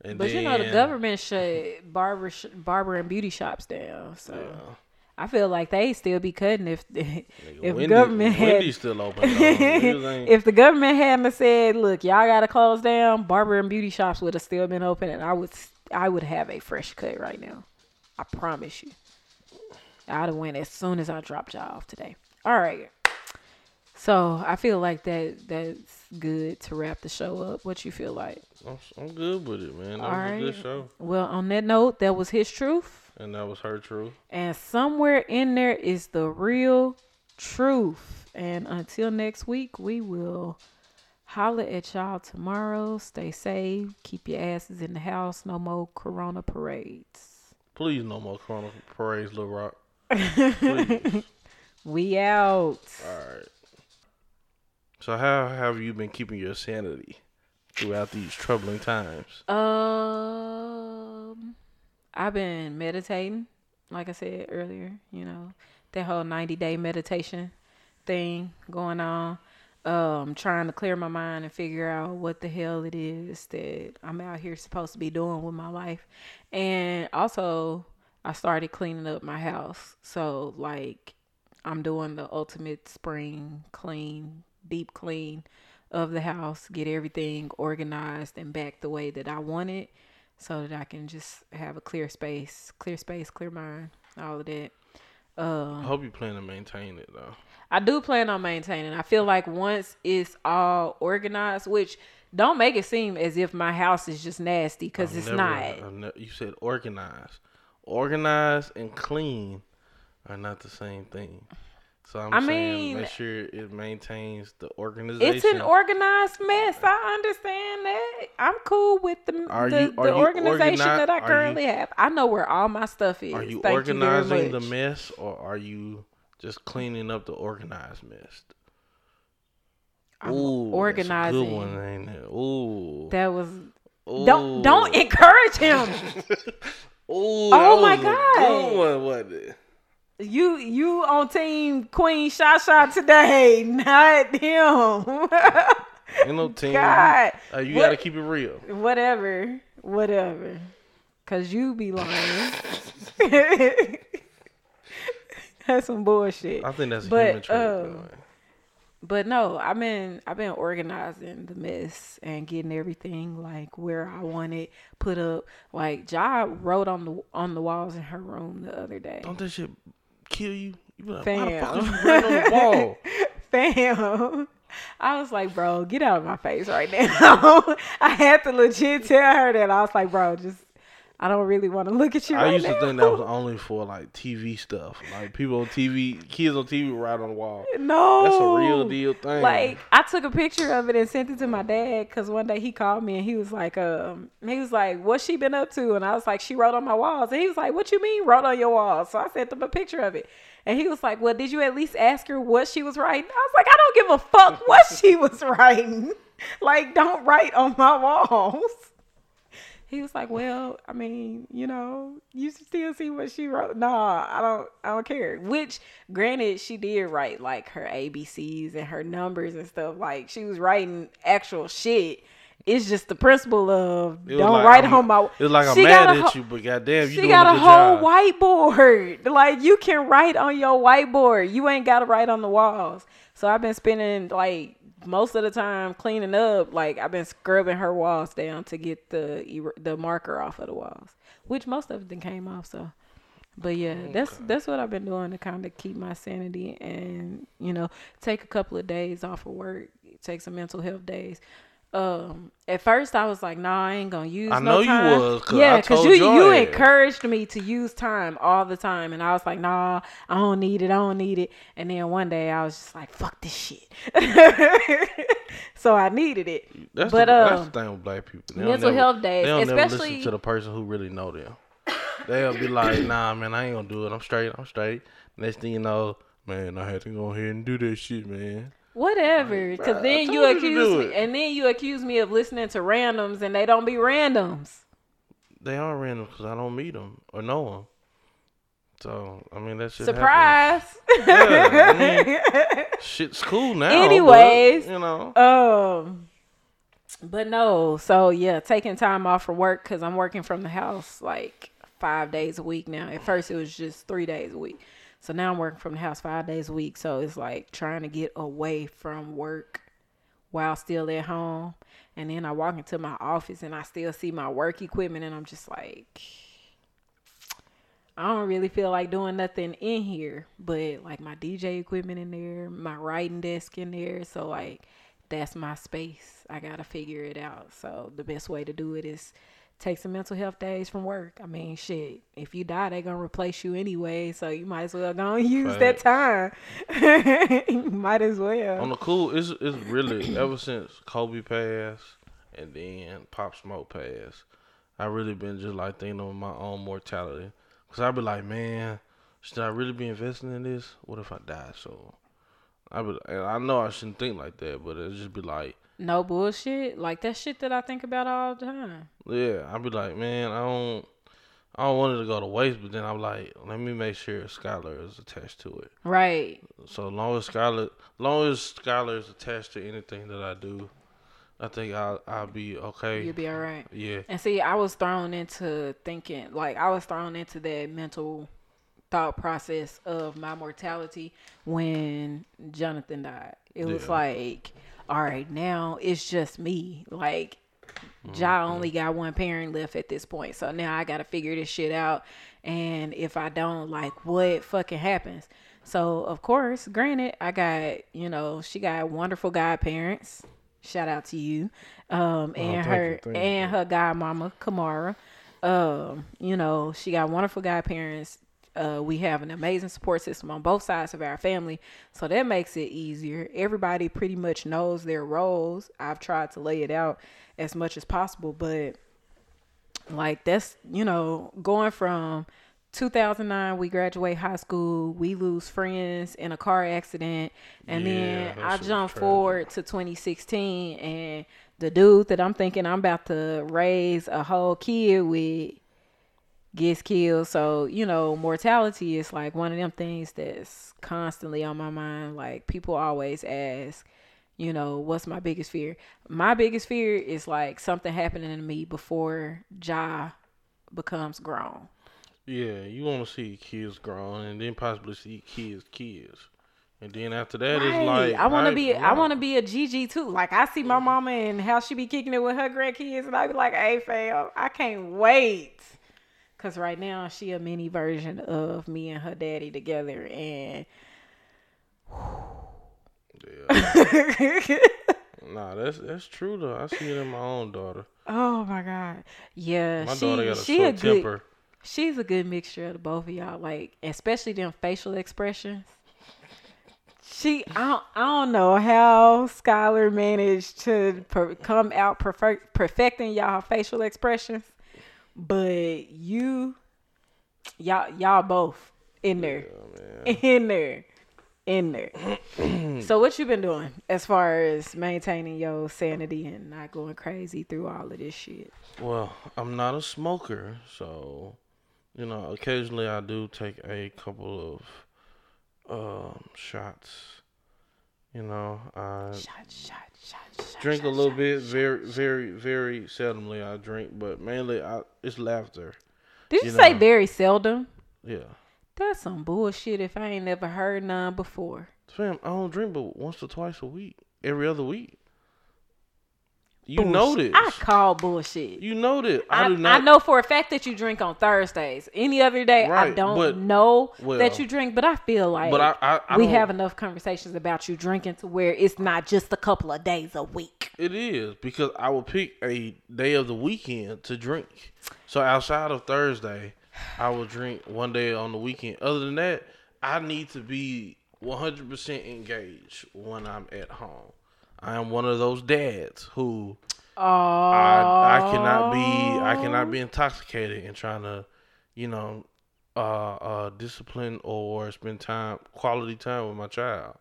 And But you know, the government shut barber sh- barber and beauty shops down. So Yeah. I feel like they still be cutting if if Wendy, government had still open. though. Niggas ain't- if the government hadn't said, "Look, y'all gotta close down," barber and beauty shops would have still been open, and I would I would have a fresh cut right now. I promise you. I'd have went as soon as I dropped y'all off today. All right. So I feel like that that's good to wrap the show up. What you feel like? I'm, I'm good with it, man. That All was right. a good show, Well, on that note, that was his truth. And that was her truth. And somewhere in there is the real truth. And until next week, we will holler at y'all tomorrow. Stay safe. Keep your asses in the house. No more corona parades. Please, no more Corona parades, Lil Rock. We out. All right. So, how have you been keeping your sanity throughout these troubling times? Um, I've been meditating, like I said earlier. You know, that whole ninety day meditation thing going on. Um, trying to clear my mind and figure out what the hell it is that I'm out here supposed to be doing with my life, and also I started cleaning up my house. So like, I'm doing the ultimate spring clean, deep clean of the house, get everything organized and back the way that I want it so that I can just have a clear space, clear space, clear mind, all of that. I Um, hope you plan to maintain it, though. I do plan on maintaining. I feel like once it's all organized, which don't make it seem as if my house is just nasty because it's never- not. You said organized. Organized and clean are not the same thing. So I'm I saying mean- make sure it maintains the organization. It's an organized mess. I understand that. I'm cool with the Are the, you- the organization organi- that I are you- currently have. I know where all my stuff is. Are you Thank you organizing the mess or are you just cleaning up the organized mess? I'm Ooh, organizing. good one, ain't it? Ooh. That was Ooh. don't don't encourage him. Ooh, Oh my that was a God. Good one, wasn't it? You you on team Queen Shasha today, not him. Ain't no team. God, Uh, you What- gotta keep it real. whatever, whatever. Cause you be lying. That's some bullshit. I think that's a But, human trait. um. But no, I've been I've been organizing the mess and getting everything like where I want it put up. Like Ja wrote on the on the walls in her room the other day. Don't that shit kill you? You be like, Fam. why the fuck you writing on the wall? Fam. I was like, bro, get out of my face right now. I had to legit tell her that. I was like, bro, just I don't really want to look at you I right used now. to think that was only for like TV stuff. Like people on TV, kids on TV write on the wall. no, That's a real deal thing. Like I took a picture of it and sent it to my dad because one day he called me and he was like, um, he was like, "What's she been up to?" And I was like, "She wrote on my walls." And he was like, "What you mean wrote on your walls?" So I sent him a picture of it, and he was like, "Well, did you at least ask her what she was writing?" I was like, "I don't give a fuck what she was writing. like, don't write on my walls." He was like, "Well, I mean, you know, you still see what she wrote. Nah, I don't, I don't care." Which, granted, she did write like her ABCs and her numbers and stuff. Like she was writing actual shit. It's just the principle of don't like write I'm- on my. It's like I'm She mad got at ho- you, but goddamn, you She got a a whole job. whiteboard. Like you can write on your whiteboard. You ain't gotta write on the walls. So I've been spending like most of the time cleaning up. Like I've been scrubbing her walls down to get the er- the marker off of the walls, which most of them came off. So, but yeah, that's that's what I've been doing to kind of keep my sanity and you know take a couple of days off of work, take some mental health days. Um at first I was like, nah, I ain't gonna use I no know you time. was, 'cause yeah, cause you you ass. encouraged me to use time all the time, and I was like, nah, I don't need it, I don't need it. And then one day I was just like, fuck this shit. so I needed it. That's, but the, that's um, the thing with black people. They mental never- health days, They don't never especially- listen to the person who really know them. They'll be like, nah, man, I ain't gonna do it. I'm straight. I'm straight. Next thing you know, man, I had to go ahead and do that shit, man. Whatever, because then you accuse me, it. and then you accuse me of listening to randoms, and they don't be randoms. They are random because I don't meet them or know them. So I mean, that shit. Surprise! Yeah, I mean, shit's cool now. but, Anyways, you know. Um, but no. So yeah, taking time off for work because I'm working from the house like five days a week now. At first, it was just three days a week. So now I'm working from the house five days a week. So it's like trying to get away from work while still at home. And then I walk into my office and I still see my work equipment and I'm just like, I don't really feel like doing nothing in here, but like my DJ equipment in there, my writing desk in there. So like that's my space. I gotta figure it out. So the best way to do it is take some mental health days from work. I mean, shit. If you die, they're gonna replace you anyway. So you might as well go and use that time. might as well. On the cool, it's it's really ever since Kobe passed and then Pop Smoke passed, I really been just like thinking of my own mortality. Cause I be like, man, should I really be investing in this? What if I die? So I be, and I know I shouldn't think like that, but it just be like, No bullshit. Like that shit that I think about all the time. yeah, I'd be like, man, I don't. I don't want it to go to waste, but then I'm like, let me make sure Skylar is attached to it. Right. So long as Skylar, long as Skylar is attached to anything that I do, I think I'll I'll be okay. You'll be all right. yeah, And see, I was thrown into thinking, like, I was thrown into that mental thought process of my mortality when Jonathan died. It was like, all right, now it's just me. Like, Ja only got one parent left at this point. So now I got to figure this shit out. And if I don't, like, what fucking happens? So, of course, granted, I got, you know, she got wonderful godparents. Shout out to you. Um, and Oh, her you, thank you. and her godmama, Kamara. Um, you know, she got wonderful godparents. Uh, we have an amazing support system on both sides of our family, so that makes it easier. Everybody pretty much knows their roles. I've tried to lay it out as much as possible, but like that's you know going from 2009 we graduate high school we lose friends in a car accident and Yeah, then i jump forward to 2016 and the dude that i'm thinking i'm about to raise a whole kid with gets killed. So you know mortality is like one of them things that's constantly on my mind. Like people always ask you know what's my biggest fear? My biggest fear is like something happening to me before ja becomes grown. Yeah. You want to see kids grown, and then possibly see kids, kids, and then after that, it's like I want to be I want to be a GG too. Like I see my mm-hmm. mama and how she be kicking it with her grandkids, and I be like, "Hey, fam, I can't wait." Cause right now she a mini version of me and her daddy together, and Yeah. Nah, that's that's true though. I see it in my own daughter. oh my god, yeah, My she daughter got a she short a good temper. she's a good mixture of the both of y'all. Like especially them facial expressions. She, I don't, I don't know how Skylar managed to per, come out perfect, perfecting y'all facial expressions, but you, y'all, y'all both in there, in there, in there. so what you been doing as far as maintaining your sanity and not going crazy through all of this shit? Well, I'm not a smoker, so you know, occasionally I do take a couple of um, shots. You know, I Shot, shot, shot, shot. drink a little bit. Very, very, very seldomly I drink, but mainly I it's laughter. Did you, you say know. very seldom? Yeah, That's some bullshit. If I ain't never heard none before. fam, I don't drink but once or twice a week, every other week. You know this. I call bullshit. You know this. I, I, do not. I know for a fact that you drink on Thursdays. Any other day, I don't but- know well- that you drink, but I feel like But I, I, I we have enough conversations about you drinking to where it's not just a couple of days a week. It is because I will pick a day of the weekend to drink. So outside of Thursday, I will drink one day on the weekend. Other than that, I need to be 100% engaged when I'm at home. I am one of those dads who Oh, I I cannot be I cannot be intoxicated and trying to, you know, uh, uh, discipline or spend time quality time with my child.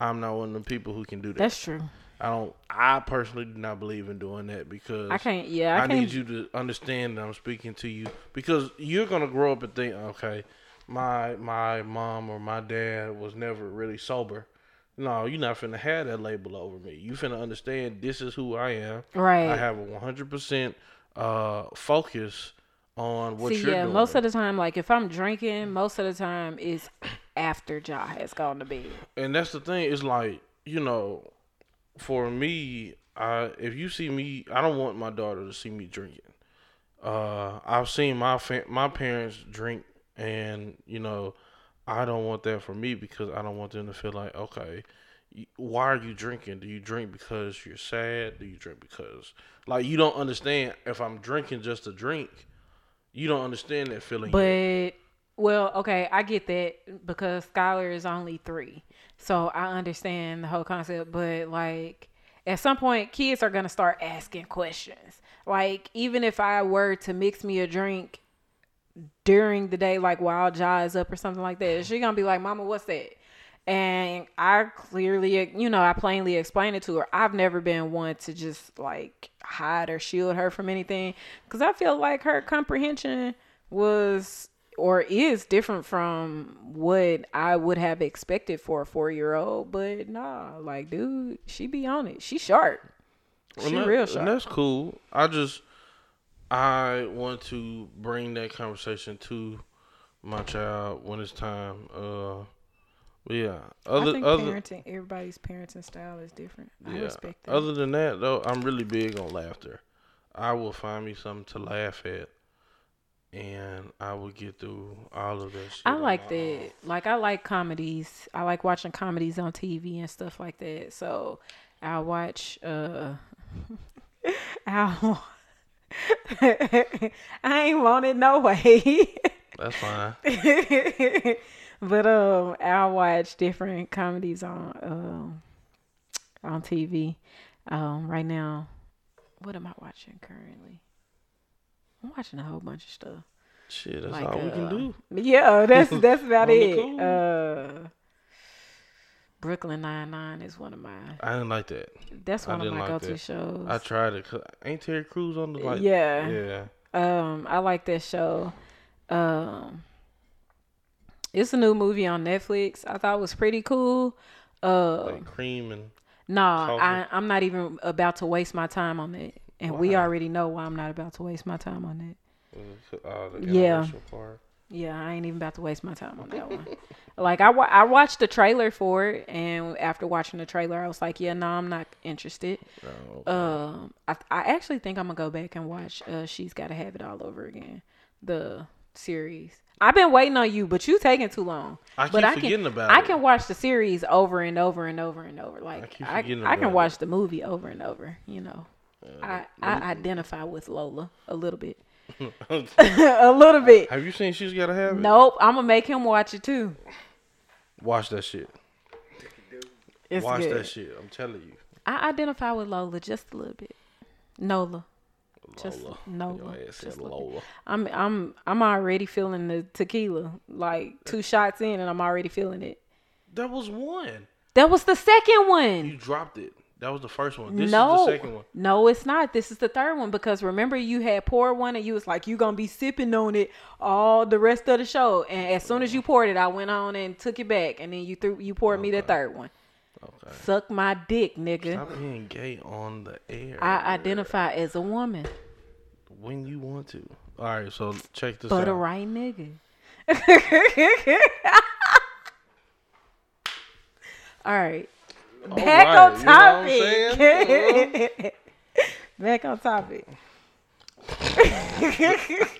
I'm not one of the people who can do that. That's true. I don't. I personally do not believe in doing that because I can't. Yeah, I, I, can't. need you to understand that I'm speaking to you because you're gonna grow up and think, okay, my my mom or my dad was never really sober. No, you're not finna have that label over me. You finna understand this is who I am. Right. I have a 100 percent uh focus on what See, you're yeah, doing. most of the time, like if I'm drinking, most of the time it's after Ja has gone to bed. and that's the thing. It's like you know, for me, I if you see me, I don't want my daughter to see me drinking. Uh, I've seen my fa- my parents drink, and you know, I don't want that for me because I don't want them to feel like, okay, why are you drinking? Do you drink because you're sad? Do you drink because like you don't understand? If I'm drinking just to drink, you don't understand that feeling. yet. But well, okay, I get that because Skylar is only three, so I understand the whole concept. But like, at some point, kids are gonna start asking questions. Like, even if I were to mix me a drink during the day, like while Ja is up or something like that, she gonna be like, "Mama, what's that?" And I clearly, you know, I plainly explained it to her. I've never been one to just like hide or shield her from anything because I feel like her comprehension was or is different from what I would have expected for a four year old. But nah, like, dude, she be on it. She sharp. She that- real sharp. that's cool. I just I want to bring that conversation to my child when it's time. Uh, but yeah, other I think other parenting, everybody's parenting style is different. I yeah. respect that. Other than that, though, I'm really big on laughter. I will find me something to laugh at, and I will get through all of that shit. I like my own. that. Like I like comedies. I like watching comedies on TV and stuff like that. So I watch uh I'll I ain't want it no way. That's fine. but um I'll watch different comedies on um on TV. Um right now what am I watching currently? I'm watching a whole bunch of stuff. Shit, that's Like, all we can uh, do. Yeah, that's that's about it. cool. Uh, Brooklyn Nine Nine is one of my. I didn't like that. That's one of my like go-to that. shows. I tried it. ain't Terry Crews on the like? yeah. Yeah. Um, I like that show. Um, it's a new movie on Netflix. I thought it was pretty cool. Uh, Like cream and nah, coffee. I, I'm not even about to waste my time on it, and we already know why I'm not about to waste my time on it. uh, Yeah. part. Yeah, I ain't even about to waste my time on that one. Like I, wa- I watched the trailer for it, and after watching the trailer, I was like, yeah, no, I'm not interested. No. Um, I, I actually think I'm gonna go back and watch. Uh, She's got to have it all over again. The series. I've been waiting on you, but you taking too long. I keep but I forgetting can, about I it. can watch the series over and over and over and over. Like keep I, forgetting I, can about watch the movie over and over. You know, I, I identify with Lola a little bit, a little bit. Have you seen She's Gotta Have It? Nope, I'm gonna make him watch it too. Watch that shit. It's Watch good. that shit. I'm telling you. I identify with Lola just a little bit. Nola. Just Lola. Nola. Your ass Just a little bit. Lola. I'm I'm I'm already feeling the tequila. Like two shots in and I'm already feeling it. That was one. That was the second one. You dropped it. That was the first one. This no. is the second one. No, it's not. This is the third one because remember you had poured one and you was like you gonna be sipping on it all the rest of the show. And as soon as you poured it, I went on and took it back and then you threw you poured me the third one. Okay. Suck my dick, nigga. Stop being gay on the air. I identify as a woman. when you want to. All right, so check this But a out. right nigga. All right. All Back right, on you know topic. Back on topic.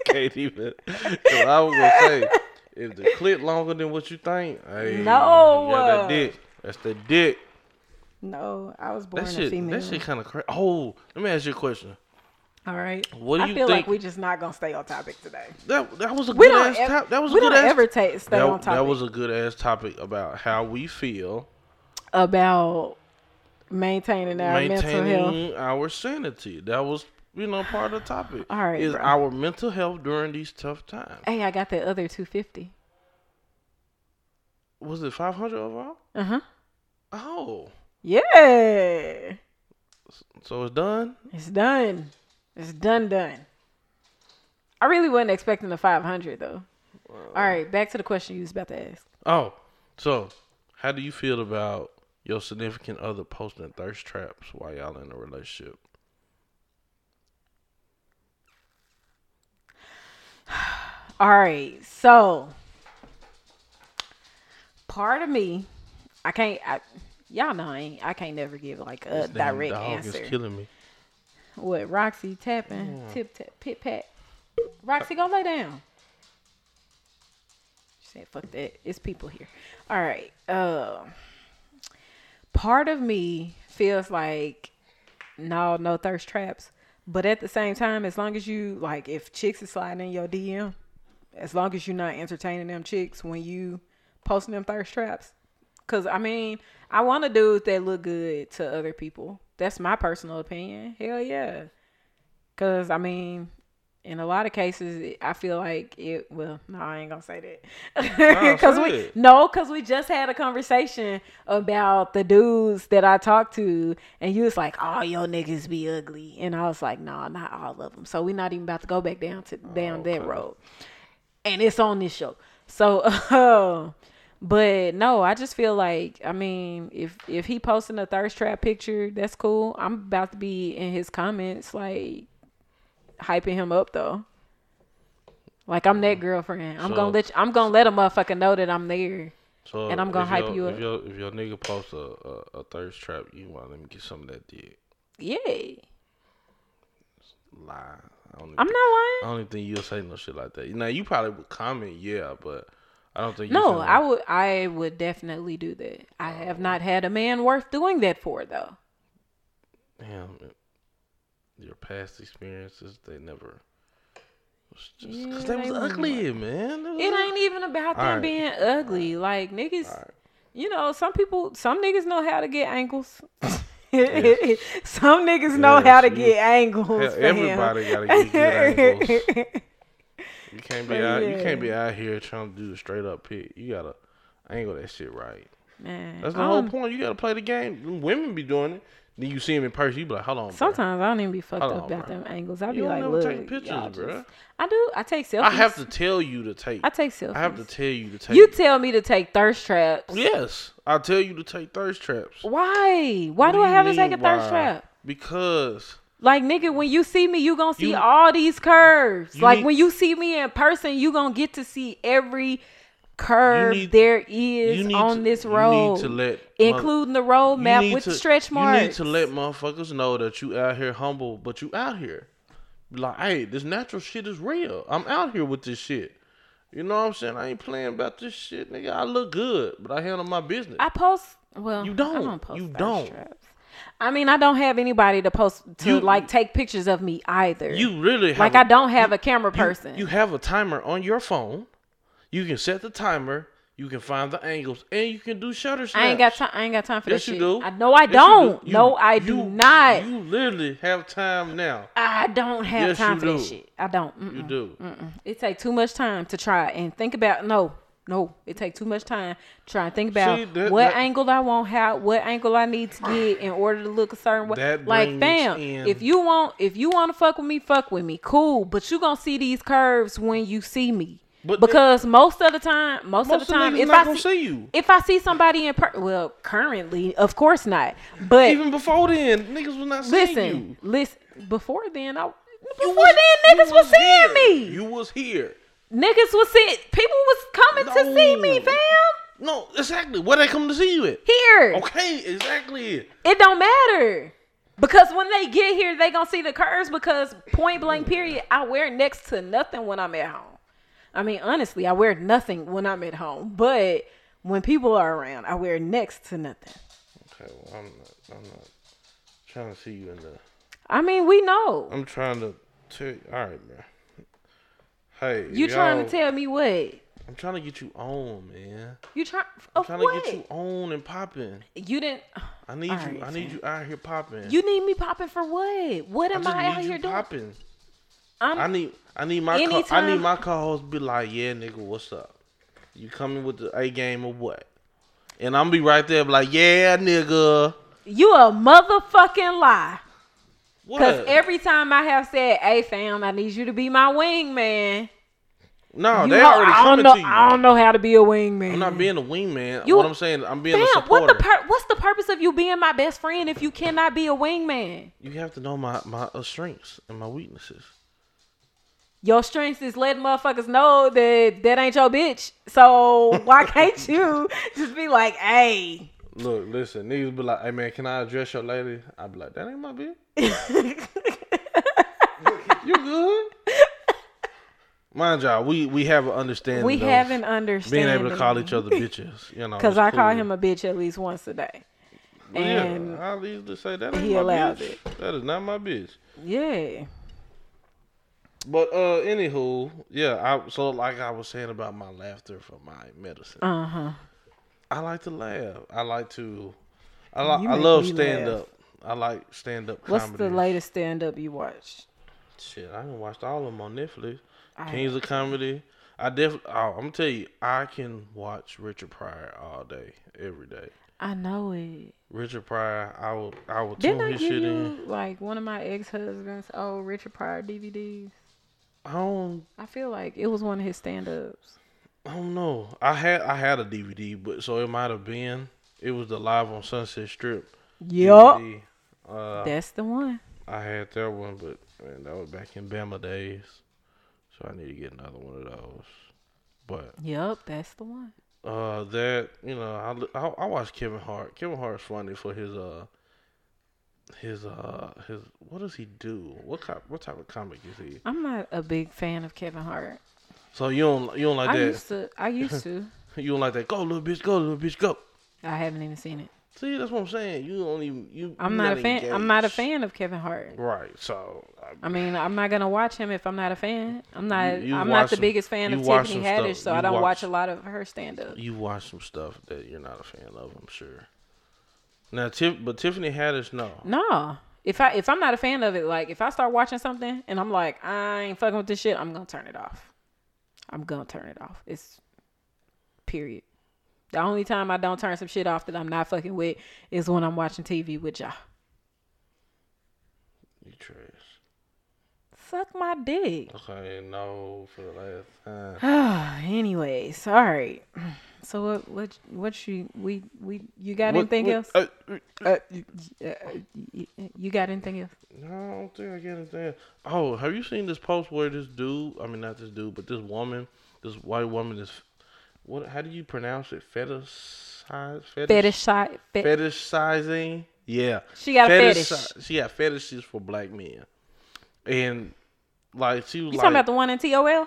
Can't even. I was gonna say, if the clip longer than what you think, hey, No. got that dick. That's the dick. No, I was born That a female. That shit kind of crazy. Oh, let me ask you a question. All right. What do I you feel think? like we just not gonna stay on topic today. that that was a We good ass ev- top. That was a good don't ass. ever ta- stay that, on topic that was a good ass topic about how we feel about maintaining our mental health. our sanity. That was you know part of the topic. All right, is bro. our mental health during these tough times. Hey, I got the other two fifty. Was it five hundred overall? Uh huh. Oh, Yeah, so it's done. it's done. It's done. Done. I really wasn't expecting the five hundred though. All right, back to the question you was about to ask. Oh, so how do you feel about your significant other posting thirst traps while y'all in a relationship? All right, so part of me, I can't. I, y'all know I ain't. I can't never give like a This direct dog answer. is killing me. What Roxy tapping, tip tap, pit pat. Roxy, go lay down. She said, "Fuck that. It's people here." All right. Uh, part of me feels like no, no thirst traps, but at the same time, as long as you like, if chicks is sliding in your DM, as long as you're not entertaining them chicks when you posting them thirst traps, Cause I mean, I want to dudes that look good to other people. That's my personal opinion. Hell yeah. Cause I mean, in a lot of cases, I feel like it. Well, no, I ain't gonna say that. Cause say we no, cause we just had a conversation about the dudes that I talked to, and you was like, "Oh, your niggas be ugly," and I was like, "No, not all of them." So we're not even about to go back down to down that okay. road and it's on this show. So, uh, but no, I just feel like I mean, if if he posting a thirst trap picture, that's cool. I'm about to be in his comments like hyping him up though. Like I'm that mm. girlfriend. I'm So- gonna let you, I'm gonna let a motherfucker know that I'm there. So And I'm gonna hype you if up. Your, if your nigga posts a, a, a thirst trap, you want them to get some of that dick. Yeah, Lie. I don't, I'm think, not I lying. don't even think you'll say no shit like that. Now you probably would comment, yeah, but I don't think. You No, I would I would definitely do that. I have oh. not had a man worth doing that for though. Damn, your past experiences, they never. Was just Yeah, because they was they wasn't ugly, man. They was It ugly. ain't even about them Alright. being ugly. Like niggas, Alright. you know, some people, some niggas know how to get angles. some niggas know how to get angles. Hell, everybody gotta get good angles. You can't be out. You can't be out here trying to do the straight up pick. You gotta angle that shit right. Man, That's the whole um, point. You gotta play the game. Women be doing it. Then you see him in person. You be like, hold on, bro. Sometimes I don't even be fucked Hold up on, about bro. them angles. I be You don't like, look, take pictures, just- I do. I take selfies. I have to tell you to take. I take selfies. I have to tell you to take. You tell me to take thirst traps. yes, I tell you to take thirst traps. Why? Why What do I have to take a thirst trap? Because Like nigga, when you see me, you gonna see You- all these curves. Like need- when you see me in person, you gonna get to see every curve need- there is on to- this road, let including the road map with to- stretch marks. You need to let motherfuckers know that you out here humble, but you out here. Like, hey, this natural shit is real. I'm out here with this shit. You know what I'm saying? I ain't playing about this shit, nigga. I look good, but I handle my business. I post. Well, You don't. don't post You don't. traps. I mean, I don't have anybody to post to You- like take pictures of me either. you really have like a- I don't have a camera you- person. You have a timer on your phone. You can set the timer. You can find the angles, and you can do shutter snaps. I ain't got time. I ain't got time for Yes, that you shit. do. I know I Yes, don't. do. You- no, I do not. You literally have time now. I don't have Yes, time for that shit. I don't. Mm-mm. You do. It take too much time to try and think about. No, no, it take too much time to try and think about See, that- what that- angle I want, how what angle I need to get in order to look a certain way. That like, fam, in- if you want, if you want to fuck with me, fuck with me, cool. But you gonna see these curves when you see me. But because most of the time, most, Most of the time, if I see, if I see somebody in per, well, currently, of course not. But Even before then, niggas was not seeing listen, you. listen. Before then, I before You was- then, niggas you was, seeing here. me. You was here. Niggas was seeing people was coming to see me, fam. No, exactly. Where they come to see you at? Here. Okay, exactly. It don't matter. Because when they get here, they gonna see the curves. Because point blank, period, I wear next to nothing when I'm at home. I mean, honestly, I wear nothing when I'm at home. But when people are around, I wear next to nothing. Okay, well, I'm not. I'm not trying to see you in the. I mean, we know. I'm trying to tell. You, all right, man. Hey, You trying to tell me what? I'm trying to get you on, man. You try I'm trying what? to get you on and popping. You didn't. I need you. right, I need fam. you out here popping. You need me popping for what? What am just I, out here doing? popping. I'm, I need. I need my. Co- I need my co-host be like, yeah, nigga, what's up? You coming with the A game or what? And I'm be right there, be like, yeah, nigga. you a motherfucking lie. Cause every time I have said, "Hey fam, I need you to be my wingman," no, you they know, already I don't coming know. to you. I don't know how to be a wingman. I'm not being a wingman. You- what I'm saying, I'm being a Fam, what the pur- what's the purpose of you being my best friend if you cannot be a wingman? you have to know my my uh, strengths and my weaknesses. Your strengths is letting motherfuckers know that that ain't your bitch. So why can't you just be like, "Hey, Look, listen, niggas be like, hey man, can I address your lady? I'd be like, that ain't my bitch. you good? Mind y'all, we we have an understanding. we have an understanding. being able to call each other bitches. You know, Because I call him a bitch at least once a day. Well, and- yeah, I'll easily say that ain't he my allows bitch. it. That is not my bitch. Yeah. But uh, anywho, yeah. I so like I was saying about my laughter for my medicine. Uh huh. I like to laugh. I like to. I like. I love stand laugh. up. I like stand up. Comedy. What's the latest stand up you watched? Shit, I done watched all of them on Netflix. I- Kings of Comedy. I definitely. Oh, I'm gonna tell you, I can watch Richard Pryor all day, every day. I know it. Richard Pryor, I will. I will Didn't tune I his give shit you in. like one of my ex husbands old Richard Pryor DVDs? I don't. I feel like it was one of his stand ups. I don't know. I had. I had a DVD, but so it might have been. It was the live on Sunset Strip. Yup. Uh, That's the one. I had that one, but man, that was back in Bama days. So I need to get another one of those. But Yup, that's the one. uh, that you know, I, I I watch Kevin Hart. Kevin Hart's funny for his uh his uh his what does he do? What kind, what type of comic is he? I'm not a big fan of Kevin Hart. So you don't you don't like I that? used to. I used to. You don't like that? Go little bitch, go little bitch, go. I haven't even seen it. See, that's what I'm saying. You don't even you. I'm you not, a fan. I'm not a fan of Kevin Hart. Right. So I, I mean, I'm not gonna watch him if I'm not a fan. I'm not. You- you I'm not the some- biggest fan of Tiffany Haddish, stuff. so I don't watch, watch- a lot of her stand up. you watch some stuff that you're not a fan of. I'm sure. Now, Tiff, but Tiffany Haddish, no. No. If I if I'm not a fan of it, like if I start watching something and I'm like, I ain't fucking with this shit, I'm gonna turn it off. I'm gonna turn it off. It's period. The only time I don't turn some shit off that I'm not fucking with is when I'm watching TV with y'all. You trash. Suck my dick. Okay, no, for the last time. Ah, anyways, all right. So what what what you we we you got What- anything what- else? uh, Uh, y- y- y- y- you got anything else? no, I don't think I get anything. Oh, have you seen this post where this dude? I mean, not this dude, but this woman, this white woman is. What? How do you pronounce it? Fetish size? Fetish. Fetish. Fe- Fetishizing. Yeah. She got Fetish- fetish. She got fetishes for black men, and like she was you like, talking about the one in TOL?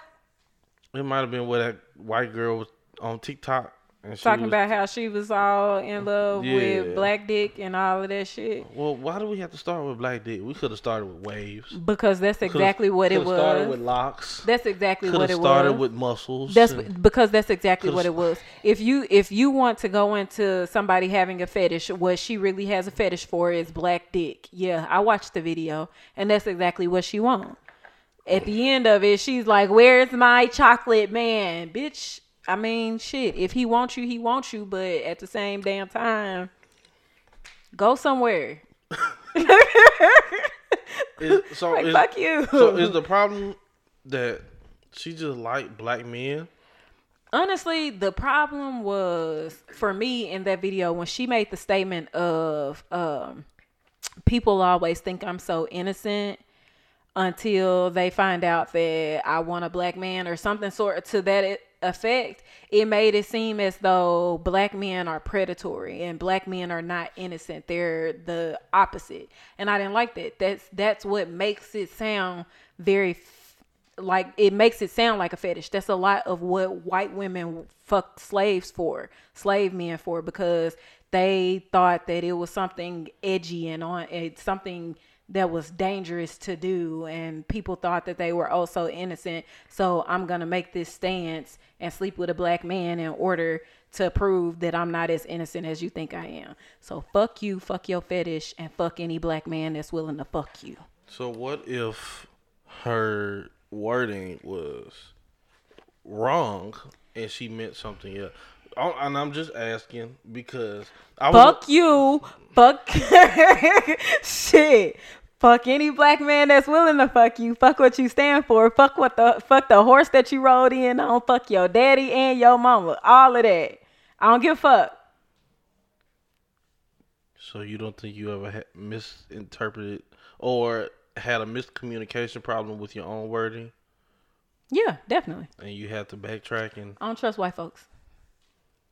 it might have been where that white girl was on TikTok and she Talking was, about how she was all in love Yeah. with black dick and all of that shit. Well, why do we have to start with black dick? We could have started with waves. Because that's exactly what it coulda Started was. with locks. That's exactly Could what it started was. Started with muscles. That's because that's exactly what it was. If you if you want to go into somebody having a fetish, what she really has a fetish for is black dick. Yeah, I watched the video, and that's exactly what she wants. At the end of it, she's like, "Where's my chocolate man, bitch?" I mean, shit. If he wants you, he wants you. But at the same damn time, go somewhere. Is- so Like is, fuck you. so is the problem that she just like black men? Honestly, the problem was for me in that video when she made the statement of um, people always think I'm so innocent until they find out that I want a black man or something sort of to that effect, it made it seem as though black men are predatory and black men are not innocent. They're the opposite, and I didn't like that. That's that's what makes it sound very like it makes it sound like a fetish. That's a lot of what white women fuck slaves for, slave men for, because they thought that it was something edgy and on it's something that was dangerous to do and people thought that they were also innocent. So i'm gonna make this stance and sleep with a black man in order to prove that i'm not as innocent as you think i am. So fuck you fuck your fetish and fuck any black man that's willing to fuck you. So what if her wording was wrong and she meant something else? Oh, And I'm just asking because I was fuck you. Fuck shit. Fuck any black man that's willing to fuck you. Fuck what you stand for. Fuck what the fuck the horse that you rode in on. Fuck your daddy and your mama. All of that. I don't give a fuck. So you don't think you ever had misinterpreted or had a miscommunication problem with your own wording, yeah definitely. And you had to backtrack and i don't trust white folks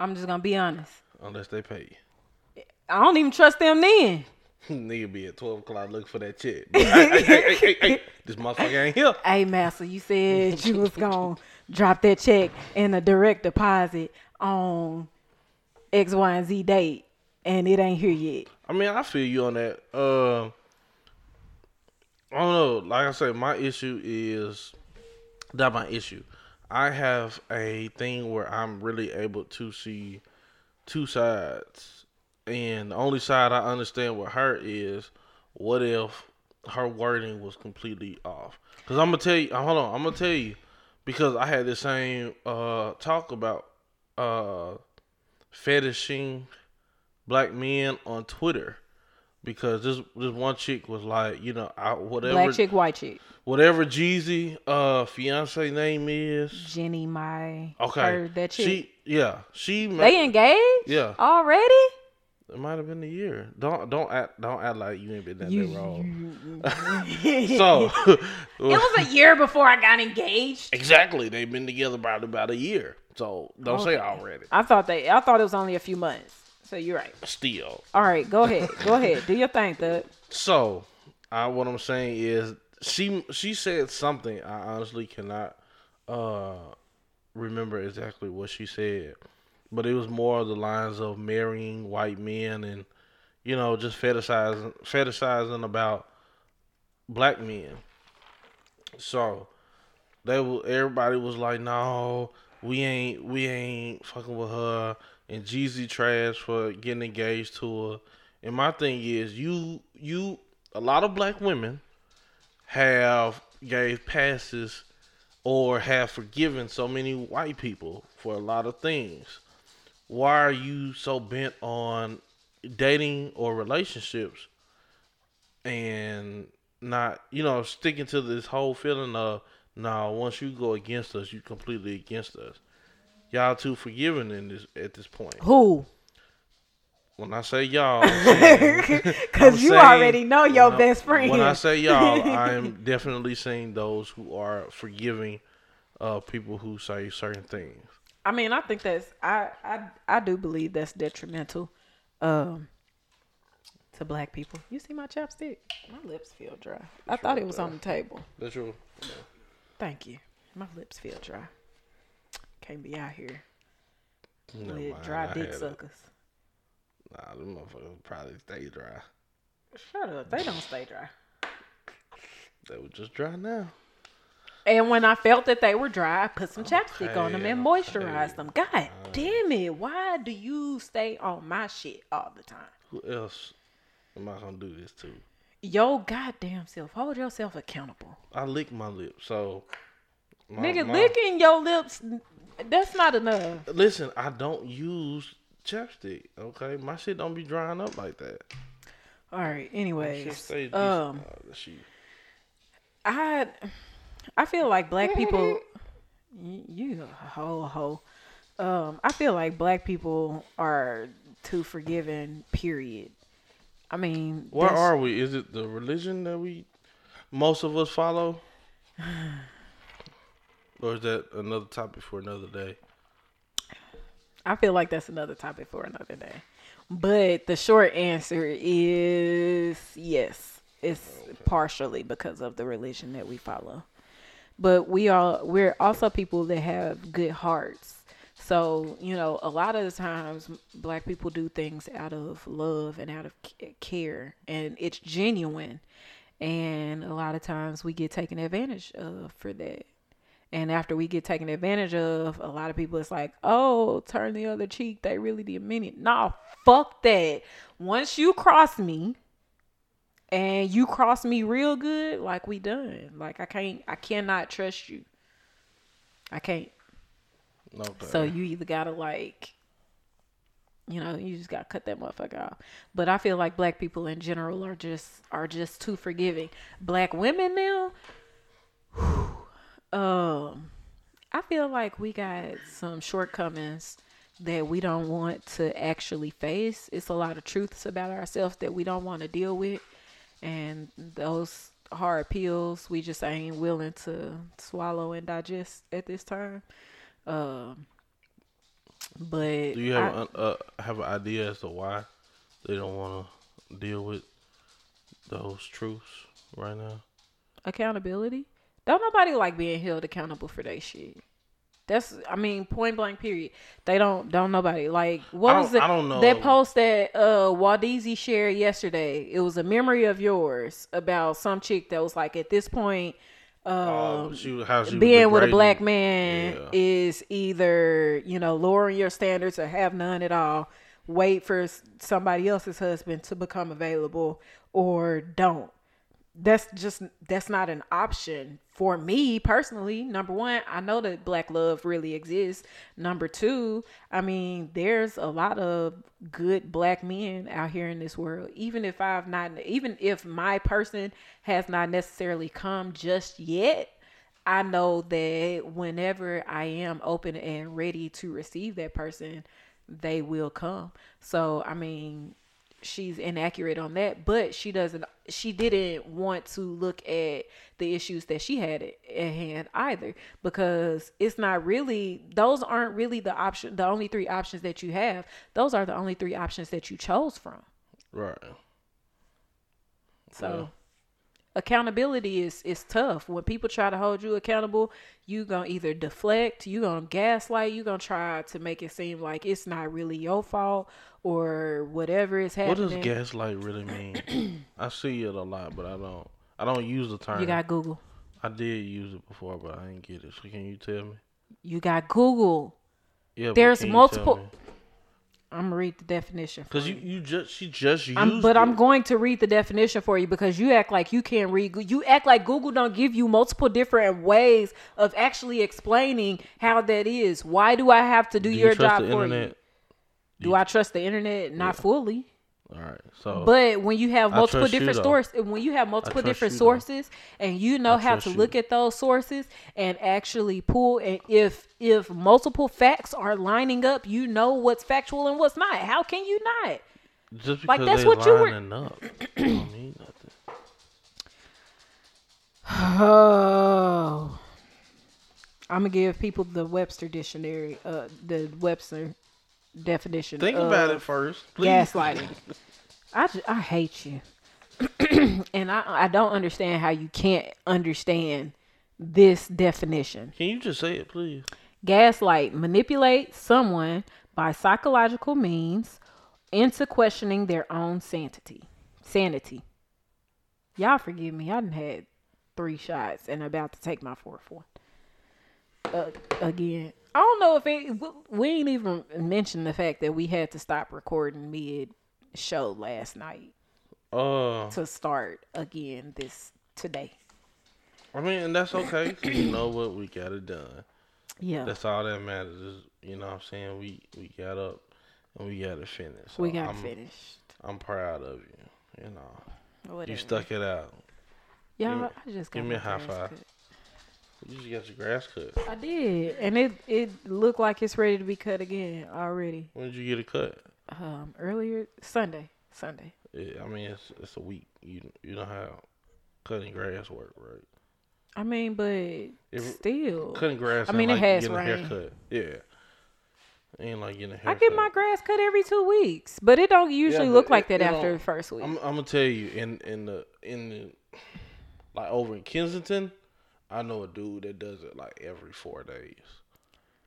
i'm just gonna be honest unless they pay you. i don't even trust them then Nigga be at twelve o'clock looking for that check. But, hey, hey, hey, hey, hey, hey, this motherfucker ain't here. hey master you said you was gonna drop that check in a direct deposit on x y and z date and it ain't here yet I mean, I feel you on that. Uh, I don't know. Like I said, my issue is not my issue. I have a thing where I'm really able to see two sides, and the only side I understand with her is what if her wording was completely off? Because I'm gonna tell you. Hold on, I'm gonna tell you because I had the same uh talk about uh fetishing black men on Twitter because this this one chick was like, you know, I, whatever black chick white chick whatever Jeezy uh fiance name is. Jeannie Mai Okay, her, that chick she yeah she ma- they engaged yeah already it might have been a year. Don't don't act don't act like you ain't been that You- wrong. So it was a year before i got engaged exactly they've been together about about a year. So don't say Okay. already. i thought they i thought it was only a few months so you're right Still. all right go ahead go ahead do your thing thug So, I what I'm saying is she she said something I honestly cannot uh remember exactly what she said, but it was more of the lines of marrying white men and you know just fetishizing fetishizing about black men. So, they were everybody was like, "No, we ain't we ain't fucking with her." And Jeezy trash for getting engaged to her. And my thing is, you you a lot of black women have gave passes or have forgiven so many white people for a lot of things. Why are you so bent on dating or relationships and not, you know, sticking to this whole feeling of, nah, once you go against us, you completely against us. Y'all too forgiving in this at this point. who When I say y'all, because you saying- already know your I- best friend When I say y'all, I am definitely saying those who are forgiving uh, people who say certain things. I mean, I think that's I I I do believe that's detrimental um to black people. You see my chapstick? My lips feel dry. I thought it was on the table. That's true. Thank you. My lips feel dry. Can't be out here Never with mind, dry I dick had it. suckers. Nah, them motherfuckers probably stay dry. Shut up. They don't stay dry. They were just dry now. And when I felt that they were dry, I put some chapstick on them and Okay, moisturized them. God damn it. Why do you stay on my shit all the time? Who else am I gonna do this to? Yo goddamn self. Hold yourself accountable. I lick my lips, so my- Nigga, my- licking your lips, that's not enough. Listen, I don't use chapstick. Okay, my shit don't be drying up like that. All right. My shit Anyways, um, Uh, she- I I feel like black people. You a ho ho. Um, I feel like black people are too forgiving. Period. I mean, Where are we? Is it the religion that we most of us follow? Or is that another topic for another day? I feel like that's another topic for another day. But the short answer is yes. It's partially because of the religion that we follow. But we are we're also people that have good hearts. So, you know, a lot of the times black people do things out of love and out of care and it's genuine. And a lot of times we get taken advantage of for that. And after we get taken advantage of, a lot of people it's like, oh, turn the other cheek. They really didn't mean it. Nah, fuck that. Once you cross me and you cross me real good, like we done. Like I can't I cannot trust you. I can't. Okay. So you either gotta like you know, you just gotta cut that motherfucker off. But I feel like black people in general are just are just too forgiving. Black women now, um, I feel like we got some shortcomings that we don't want to actually face. It's a lot of truths about ourselves that we don't want to deal with, and those hard pills we just ain't willing to swallow and digest at this time. Um, but Do you have I- an, uh, have an idea as to why they don't want to deal with those truths right now? accountability. Don't nobody like being held accountable for that shit. That's I mean point blank period. They don't don't nobody like what was it I don't know. that post that uh Waldeezy shared yesterday. It was a memory of yours about some chick that was like at this point um Um, she, how she being with a black man Yeah. is either you know lowering your standards or have none at all wait for somebody else's husband to become available or don't that's just that's not an option for me personally. Number one i know that black love really exists. Number two i mean there's a lot of good black men out here in this world. Even if i've not even if my person has not necessarily come just yet i know that whenever i am open and ready to receive that person they will come. So i mean she's inaccurate on that but she doesn't she didn't want to look at the issues that she had at at hand either because it's not really those aren't really the option the only three options that you have those are the only three options that you chose from Right. so accountability is is tough when people try to hold you accountable you gonna either deflect you gonna gaslight you gonna try to make it seem like it's not really your fault or whatever is happening. What does gaslight really mean? I see it a lot, but I don't. I don't use the term. you got google I did use it before, but I didn't get it. So can you tell me? You got Google. Yeah. but There's multiple-? I'm gonna read the definition. For you. You, you just she just used I'm, but it. I'm going to read the definition for you because you act like you can't read. You act like Google don't give you multiple different ways of actually explaining how that is. Why do I have to do, Do your you trust job the for internet? you? Do I trust the internet? Not fully. All right. So But when you have multiple different sources, when you have multiple different you, though. sources, and you know I how to trust look at those sources and actually pull, and if if multiple facts are lining up, you know what's factual and what's not. How can you not? just because like, that's what you were- lining up, don't mean nothing. Oh, I'm gonna give people the Webster dictionary, uh, the Webster definition. Think about it first, please. Gaslighting. I, ju- I hate you, and I I don't understand how you can't understand this definition. Can you just say it, please? Gaslight manipulate someone by psychological means into questioning their own sanity. Sanity. Y'all forgive me. I done had three shots and about to take my fourth one. Uh, again, I don't know if it, we- ain't even mentioned the fact that we had to stop recording mid show last night Uh, to start again this today. I mean, and that's okay. you know what? We got it done. Yeah, That's all that matters. Is you know what I'm saying? We we got up and we got it finished. So we got I'm, finished. I'm proud of you. You know, Whatever. you stuck it out. Y'all, me- I just got give me a high five. cut. You just got your grass cut. I did, and it it looked like it's ready to be cut again already. When did you get it cut? Um, earlier Sunday, Sunday. Yeah, I mean, it's it's a week. You you know how cutting grass work, right? I mean, but still, Cutting grass. I mean, it like has a rain. haircut. Yeah. Ain't like getting a I haircut. get my grass cut every two weeks, but it don't usually but look like that after the first week. I'm, I'm gonna tell you in in the in the like over in Kensington, I know a dude that does it like every four days.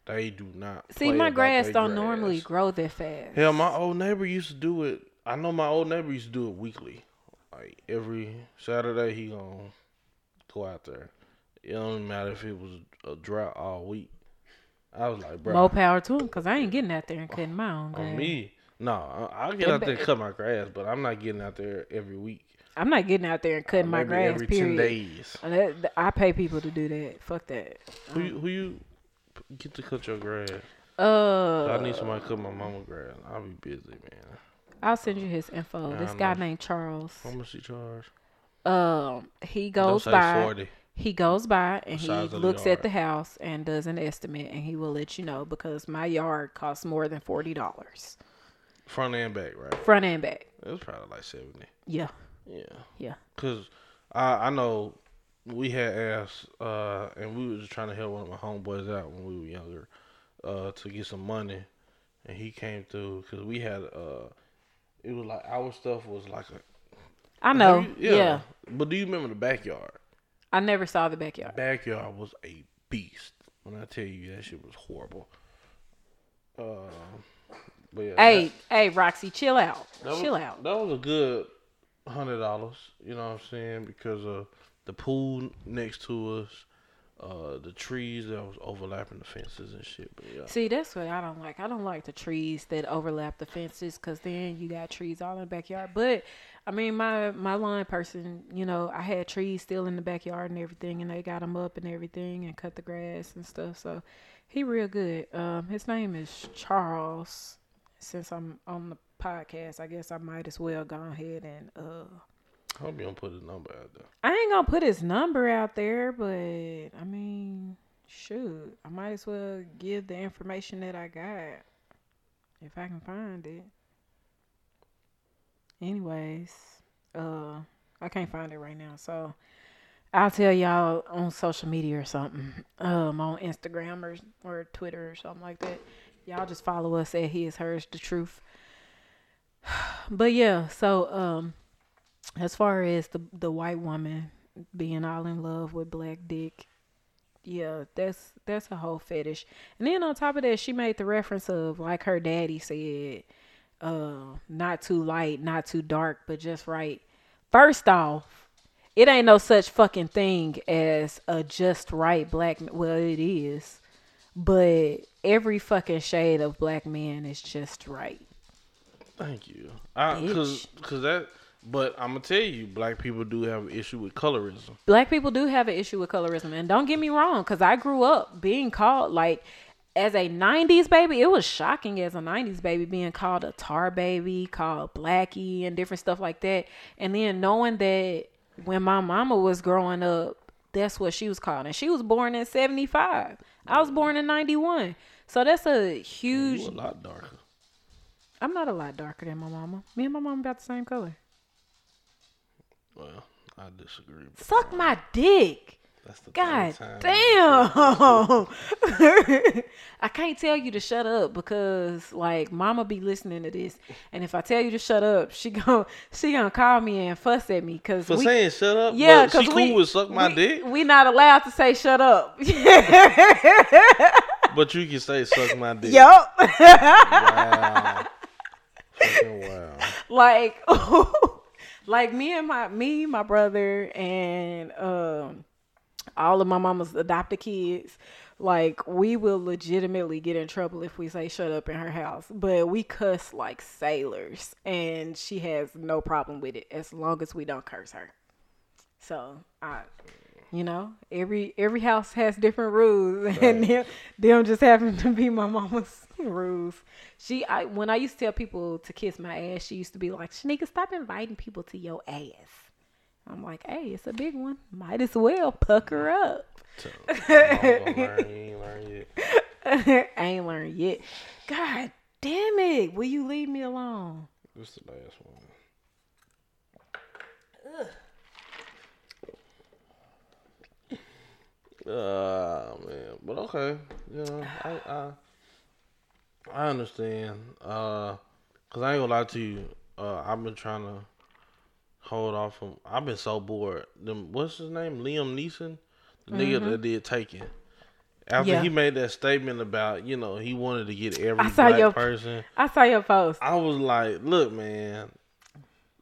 They do not See, my grass don't grass. normally grow that fast. Hell, my old neighbor used to do it. I know my old neighbor used to do it weekly. Like every Saturday, he gonna go out there. It don't matter if it was a drought all week. I was like, bro, More power to him, cause I ain't getting out there and cutting my own grass. on me. No, I- I'll get out there and cut my grass, but I'm not getting out there every week. I'm not getting out there and cutting my grass. every period. ten days. And that- I pay people to do that. Fuck that. Who you, who you get to cut your grass? Uh, I need somebody to cut my mama grass. I'll be busy, man. I'll send you his info. Yeah, this guy named Charles. How much she charge? Um, he goes by. forty. He goes by and he looks at the house and does an estimate, and he will let you know because my yard costs more than forty dollars, Front and back, right? front and back. It was probably like seventy. Yeah, Yeah. yeah. Cause I I know we had asked uh and we was just trying to help one of my homeboys out when we were younger uh to get some money and he came through because we had uh it was like our stuff was like a I know. Have yeah. you- But do you remember the backyard? I never saw the backyard. Backyard was a beast. When I tell you that shit was horrible. Uh, but yeah, Hey, hey, Roxy, chill out. that, that was, chill out. That was a good hundred dollars. You know what I'm saying? Because of the pool next to us, uh, the trees that was overlapping the fences and shit. But yeah, See, that's what I don't like. I don't like the trees that overlap the fences because then you got trees all in the backyard. But I mean, my my lawn person, you know, I had trees still in the backyard and everything, and they got them up and everything and cut the grass and stuff. So he real good. Um, his name is Charles. Since I'm on the podcast, I guess I might as well go ahead and uh. I hope you don't put his number out there. I ain't gonna put his number out there, but I mean, shoot, I might as well give the information that I got if I can find it. Anyways, uh, I can't find it right now, so I'll tell y'all on social media or something, um, on Instagram or or Twitter or something like that. Y'all just follow us at His Hers the Truth. But yeah, so um as far as the the white woman being all in love with black dick yeah that's that's a whole fetish. And then on top of that she made the reference of like her daddy said uh not too light not too dark but just right. First off it ain't no such fucking thing as a just right black well it is but every fucking shade of black man is just right Thank you. I, cause, Bitch. cause that. But I'm gonna tell you, black people do have an issue with colorism. black people do have an issue with colorism and don't get me wrong because i grew up being called like as a 90s baby it was shocking as a 90s baby being called a tar baby called blackie and different stuff like that and then knowing that when my mama was growing up that's what she was called and she was born in 75 i was born in 91 so that's a huge a lot darker. I'm not a lot darker than my mama me and my mama about the same color Well, I disagree. suck my dick That's the God damn. I can't tell you to shut up because like mama be listening to this. And if I tell you to shut up, she gon' she gonna call me and fuss at me cuz For we saying shut up. yeah, but she cool we with suck my we, dick. We not allowed to say shut up. But you can say suck my dick. yup. Wow. Wow. like like me and my me my brother and um all of my mama's adopted kids like we will legitimately get in trouble if we say shut up in her house but we cuss like sailors and she has no problem with it as long as we don't curse her so i you know? Every every house has different rules and them, them just happen to be my mama's rules. She i when i used to tell people to kiss my ass she used to be like shanika stop inviting people to your ass. I'm like hey it's a big one. Might as well pucker mm. up. So, learn, ain't learned yet. i ain't learned yet. God damn it. Will you leave me alone? This the last one. Uh man, but okay, you know, I I, I understand. Uh, cause I ain't gonna lie to you. Uh, I've been trying to hold off from. I've been so bored. Them, what's his name? Liam Neeson, the nigga that did Taken. After Yeah. he made that statement about, you know, he wanted to get every I saw black your- person. I saw your post. I was like, look, man,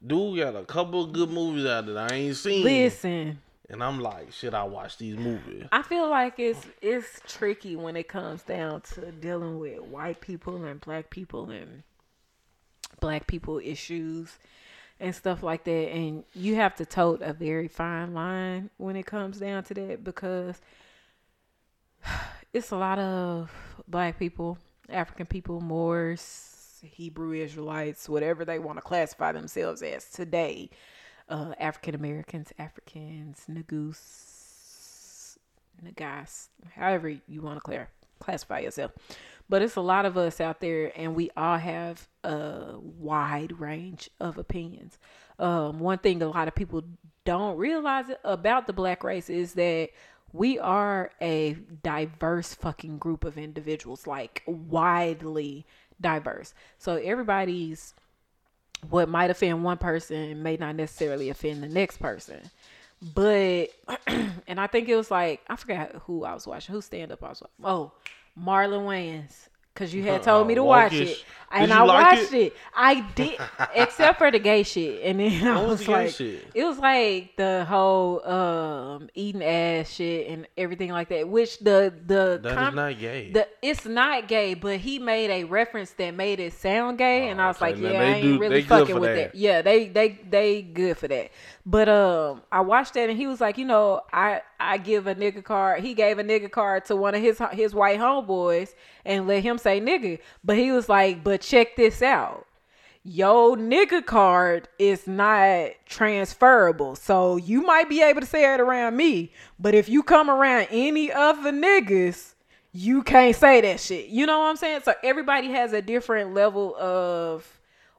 dude got a couple of good movies out that I ain't seen. Listen, And I'm like, should I watch these movies? I feel like it's it's tricky when it comes down to dealing with white people and black people and black people issues and stuff like that and you have to tote a very fine line when it comes down to that because it's a lot of black people, African people, Moors, Hebrew Israelites, whatever they want to classify themselves as today. Uh, African Americans, Africans, Nagus, Nagas, however you want to clear, classify yourself. But it's a lot of us out there, and we all have a wide range of opinions. Um, one thing a lot of people don't realize about the black race is that we are a diverse fucking group of individuals, like widely diverse. So everybody's what might offend one person may not necessarily offend the next person. But and I think it was like I forgot who I was watching, who stand up I was watching. Oh, Marlon Wayans. Cause you had told me to watch it, and I like watched it? it? I did, except for the gay shit. And then I was was like, shit? it was like the whole um eating ass shit and everything like that. Which the the That is com- not gay. the it's not gay, but he made a reference that made it sound gay, and I was Oh, okay. like, yeah, they I ain't do- really they fucking with that. that. Yeah, they they they good for that. But um, I watched that, and he was like, you know, I I give a nigga card. He gave a nigga card to one of his his white homeboys and let him say nigga, but he was like, but check this out. Yo, nigga card is not transferable. So you might be able to say it around me, but if you come around any other niggas, you can't say that shit. You know what I'm saying? So everybody has a different level of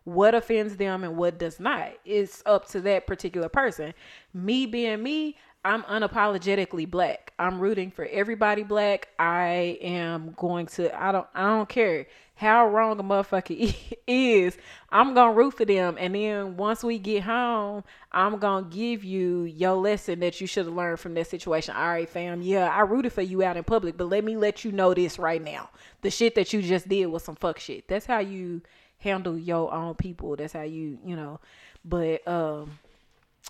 what offends them and what does not. It's up to that particular person. Me being me, I'm unapologetically black. I'm rooting for everybody black. I am going to I don't I don't care how wrong a motherfucker is. I'm going to root for them and then once we get home, I'm going to give you your lesson that you should have learned from that situation. All right, fam. Yeah, I rooted for you out in public, but let me let you know this right now. The shit that you just did was some fuck shit. That's how you handle your own people. That's how you, you know. But um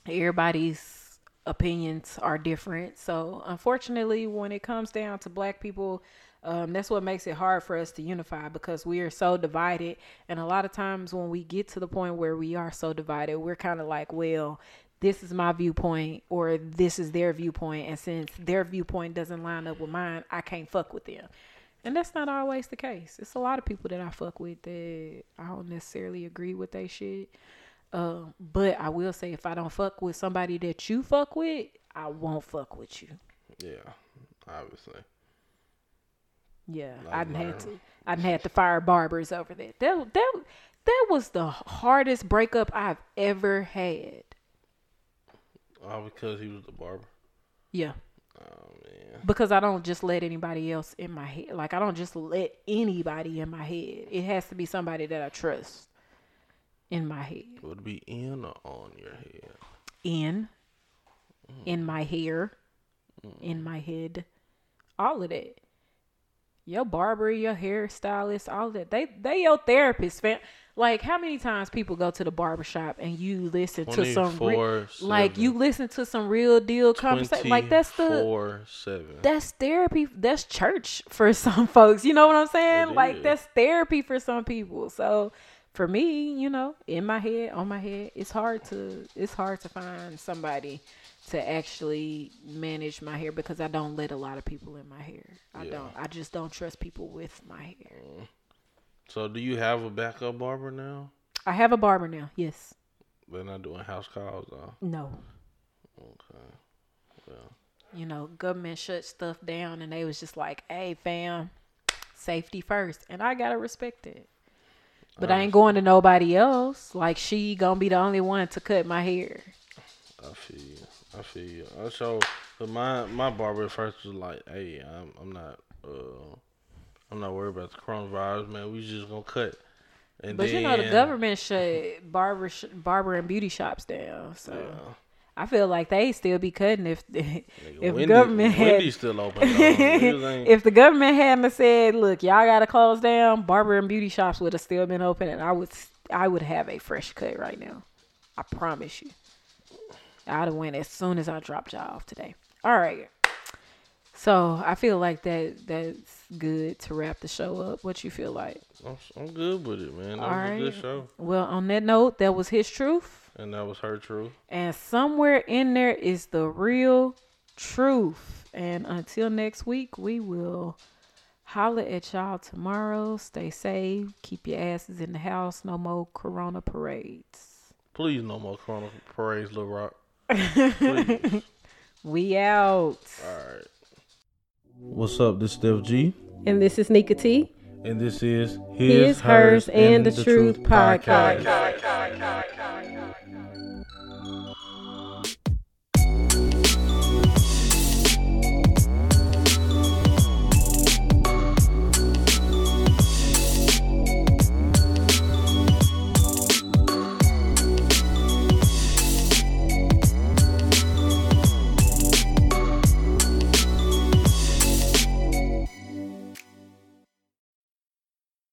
everybody's opinions are different. So unfortunately, when it comes down to black people, um, that's what makes it hard for us to unify because we are so divided. And a lot of times when we get to the point where we are so divided, we're kind of like, well, this is my viewpoint or this is their viewpoint. And since their viewpoint doesn't line up with mine, I can't fuck with them. And that's not always the case. It's a lot of people that I fuck with that I don't necessarily agree with their shit. Um, but I will say if I don't fuck with somebody that you fuck with, I won't fuck with you. yeah, obviously. Yeah, I didn't had to. I didn't had to fire barbers over that. That that that was the hardest breakup I've ever had. All because he was the barber. Yeah, Oh man. because I don't just let anybody else in my head. Like I don't just let anybody in my head. It has to be somebody that I trust in my head. Would be in or on your head? in mm. in my hair in my head all of that. Your barber your hairstylist all of that. They they your therapist fam. Like how many times people go to the barber shop and you listen to some re- like you listen to some real deal conversation? Like that's the four seven. that's therapy that's church for some folks. You know what i'm saying? It like is. that's therapy for some people. So for me you know in my head on my head it's hard to it's hard to find somebody to actually manage my hair because i don't let a lot of people in my hair i Yeah. don't i just don't trust people with my hair mm-hmm. So do you have a backup barber now? i have a barber now yes They're not doing house calls though. no Okay. Well, you know government shut stuff down and they was just like hey fam safety first and i gotta respect it but I ain't going to nobody else. Like she gonna be the only one to cut my hair. I feel you. I feel you. I so but my my barber at first was like, "Hey, I'm I'm not uh I'm not worried about the coronavirus, man. We just gonna cut." And But you know the government shut barber sh- barber and beauty shops down. So Yeah. I feel like they still be cutting if if Wendy- government had Wendy's still open. Though. Niggas ain't- if the government hadn't said, "Look, y'all got to close down," barber and beauty shops would have still been open, and I would I would have a fresh cut right now. I promise you. I'd have went as soon as I dropped y'all off today. All right. So I feel like that that's good to wrap the show up. What you feel like? I'm, I'm good with it, man. That All was right. a good show, Well, on that note, that was his truth. And that was her truth. And somewhere in there is the real truth. And until next week, we will holler at y'all tomorrow. Stay safe. Keep your asses in the house. No more corona parades. Please, no more Corona parades, Little Rock. We out. All right. What's up? This is Steph G, And this is Nika T. and this is His, Hers, and the, Truth, podcast.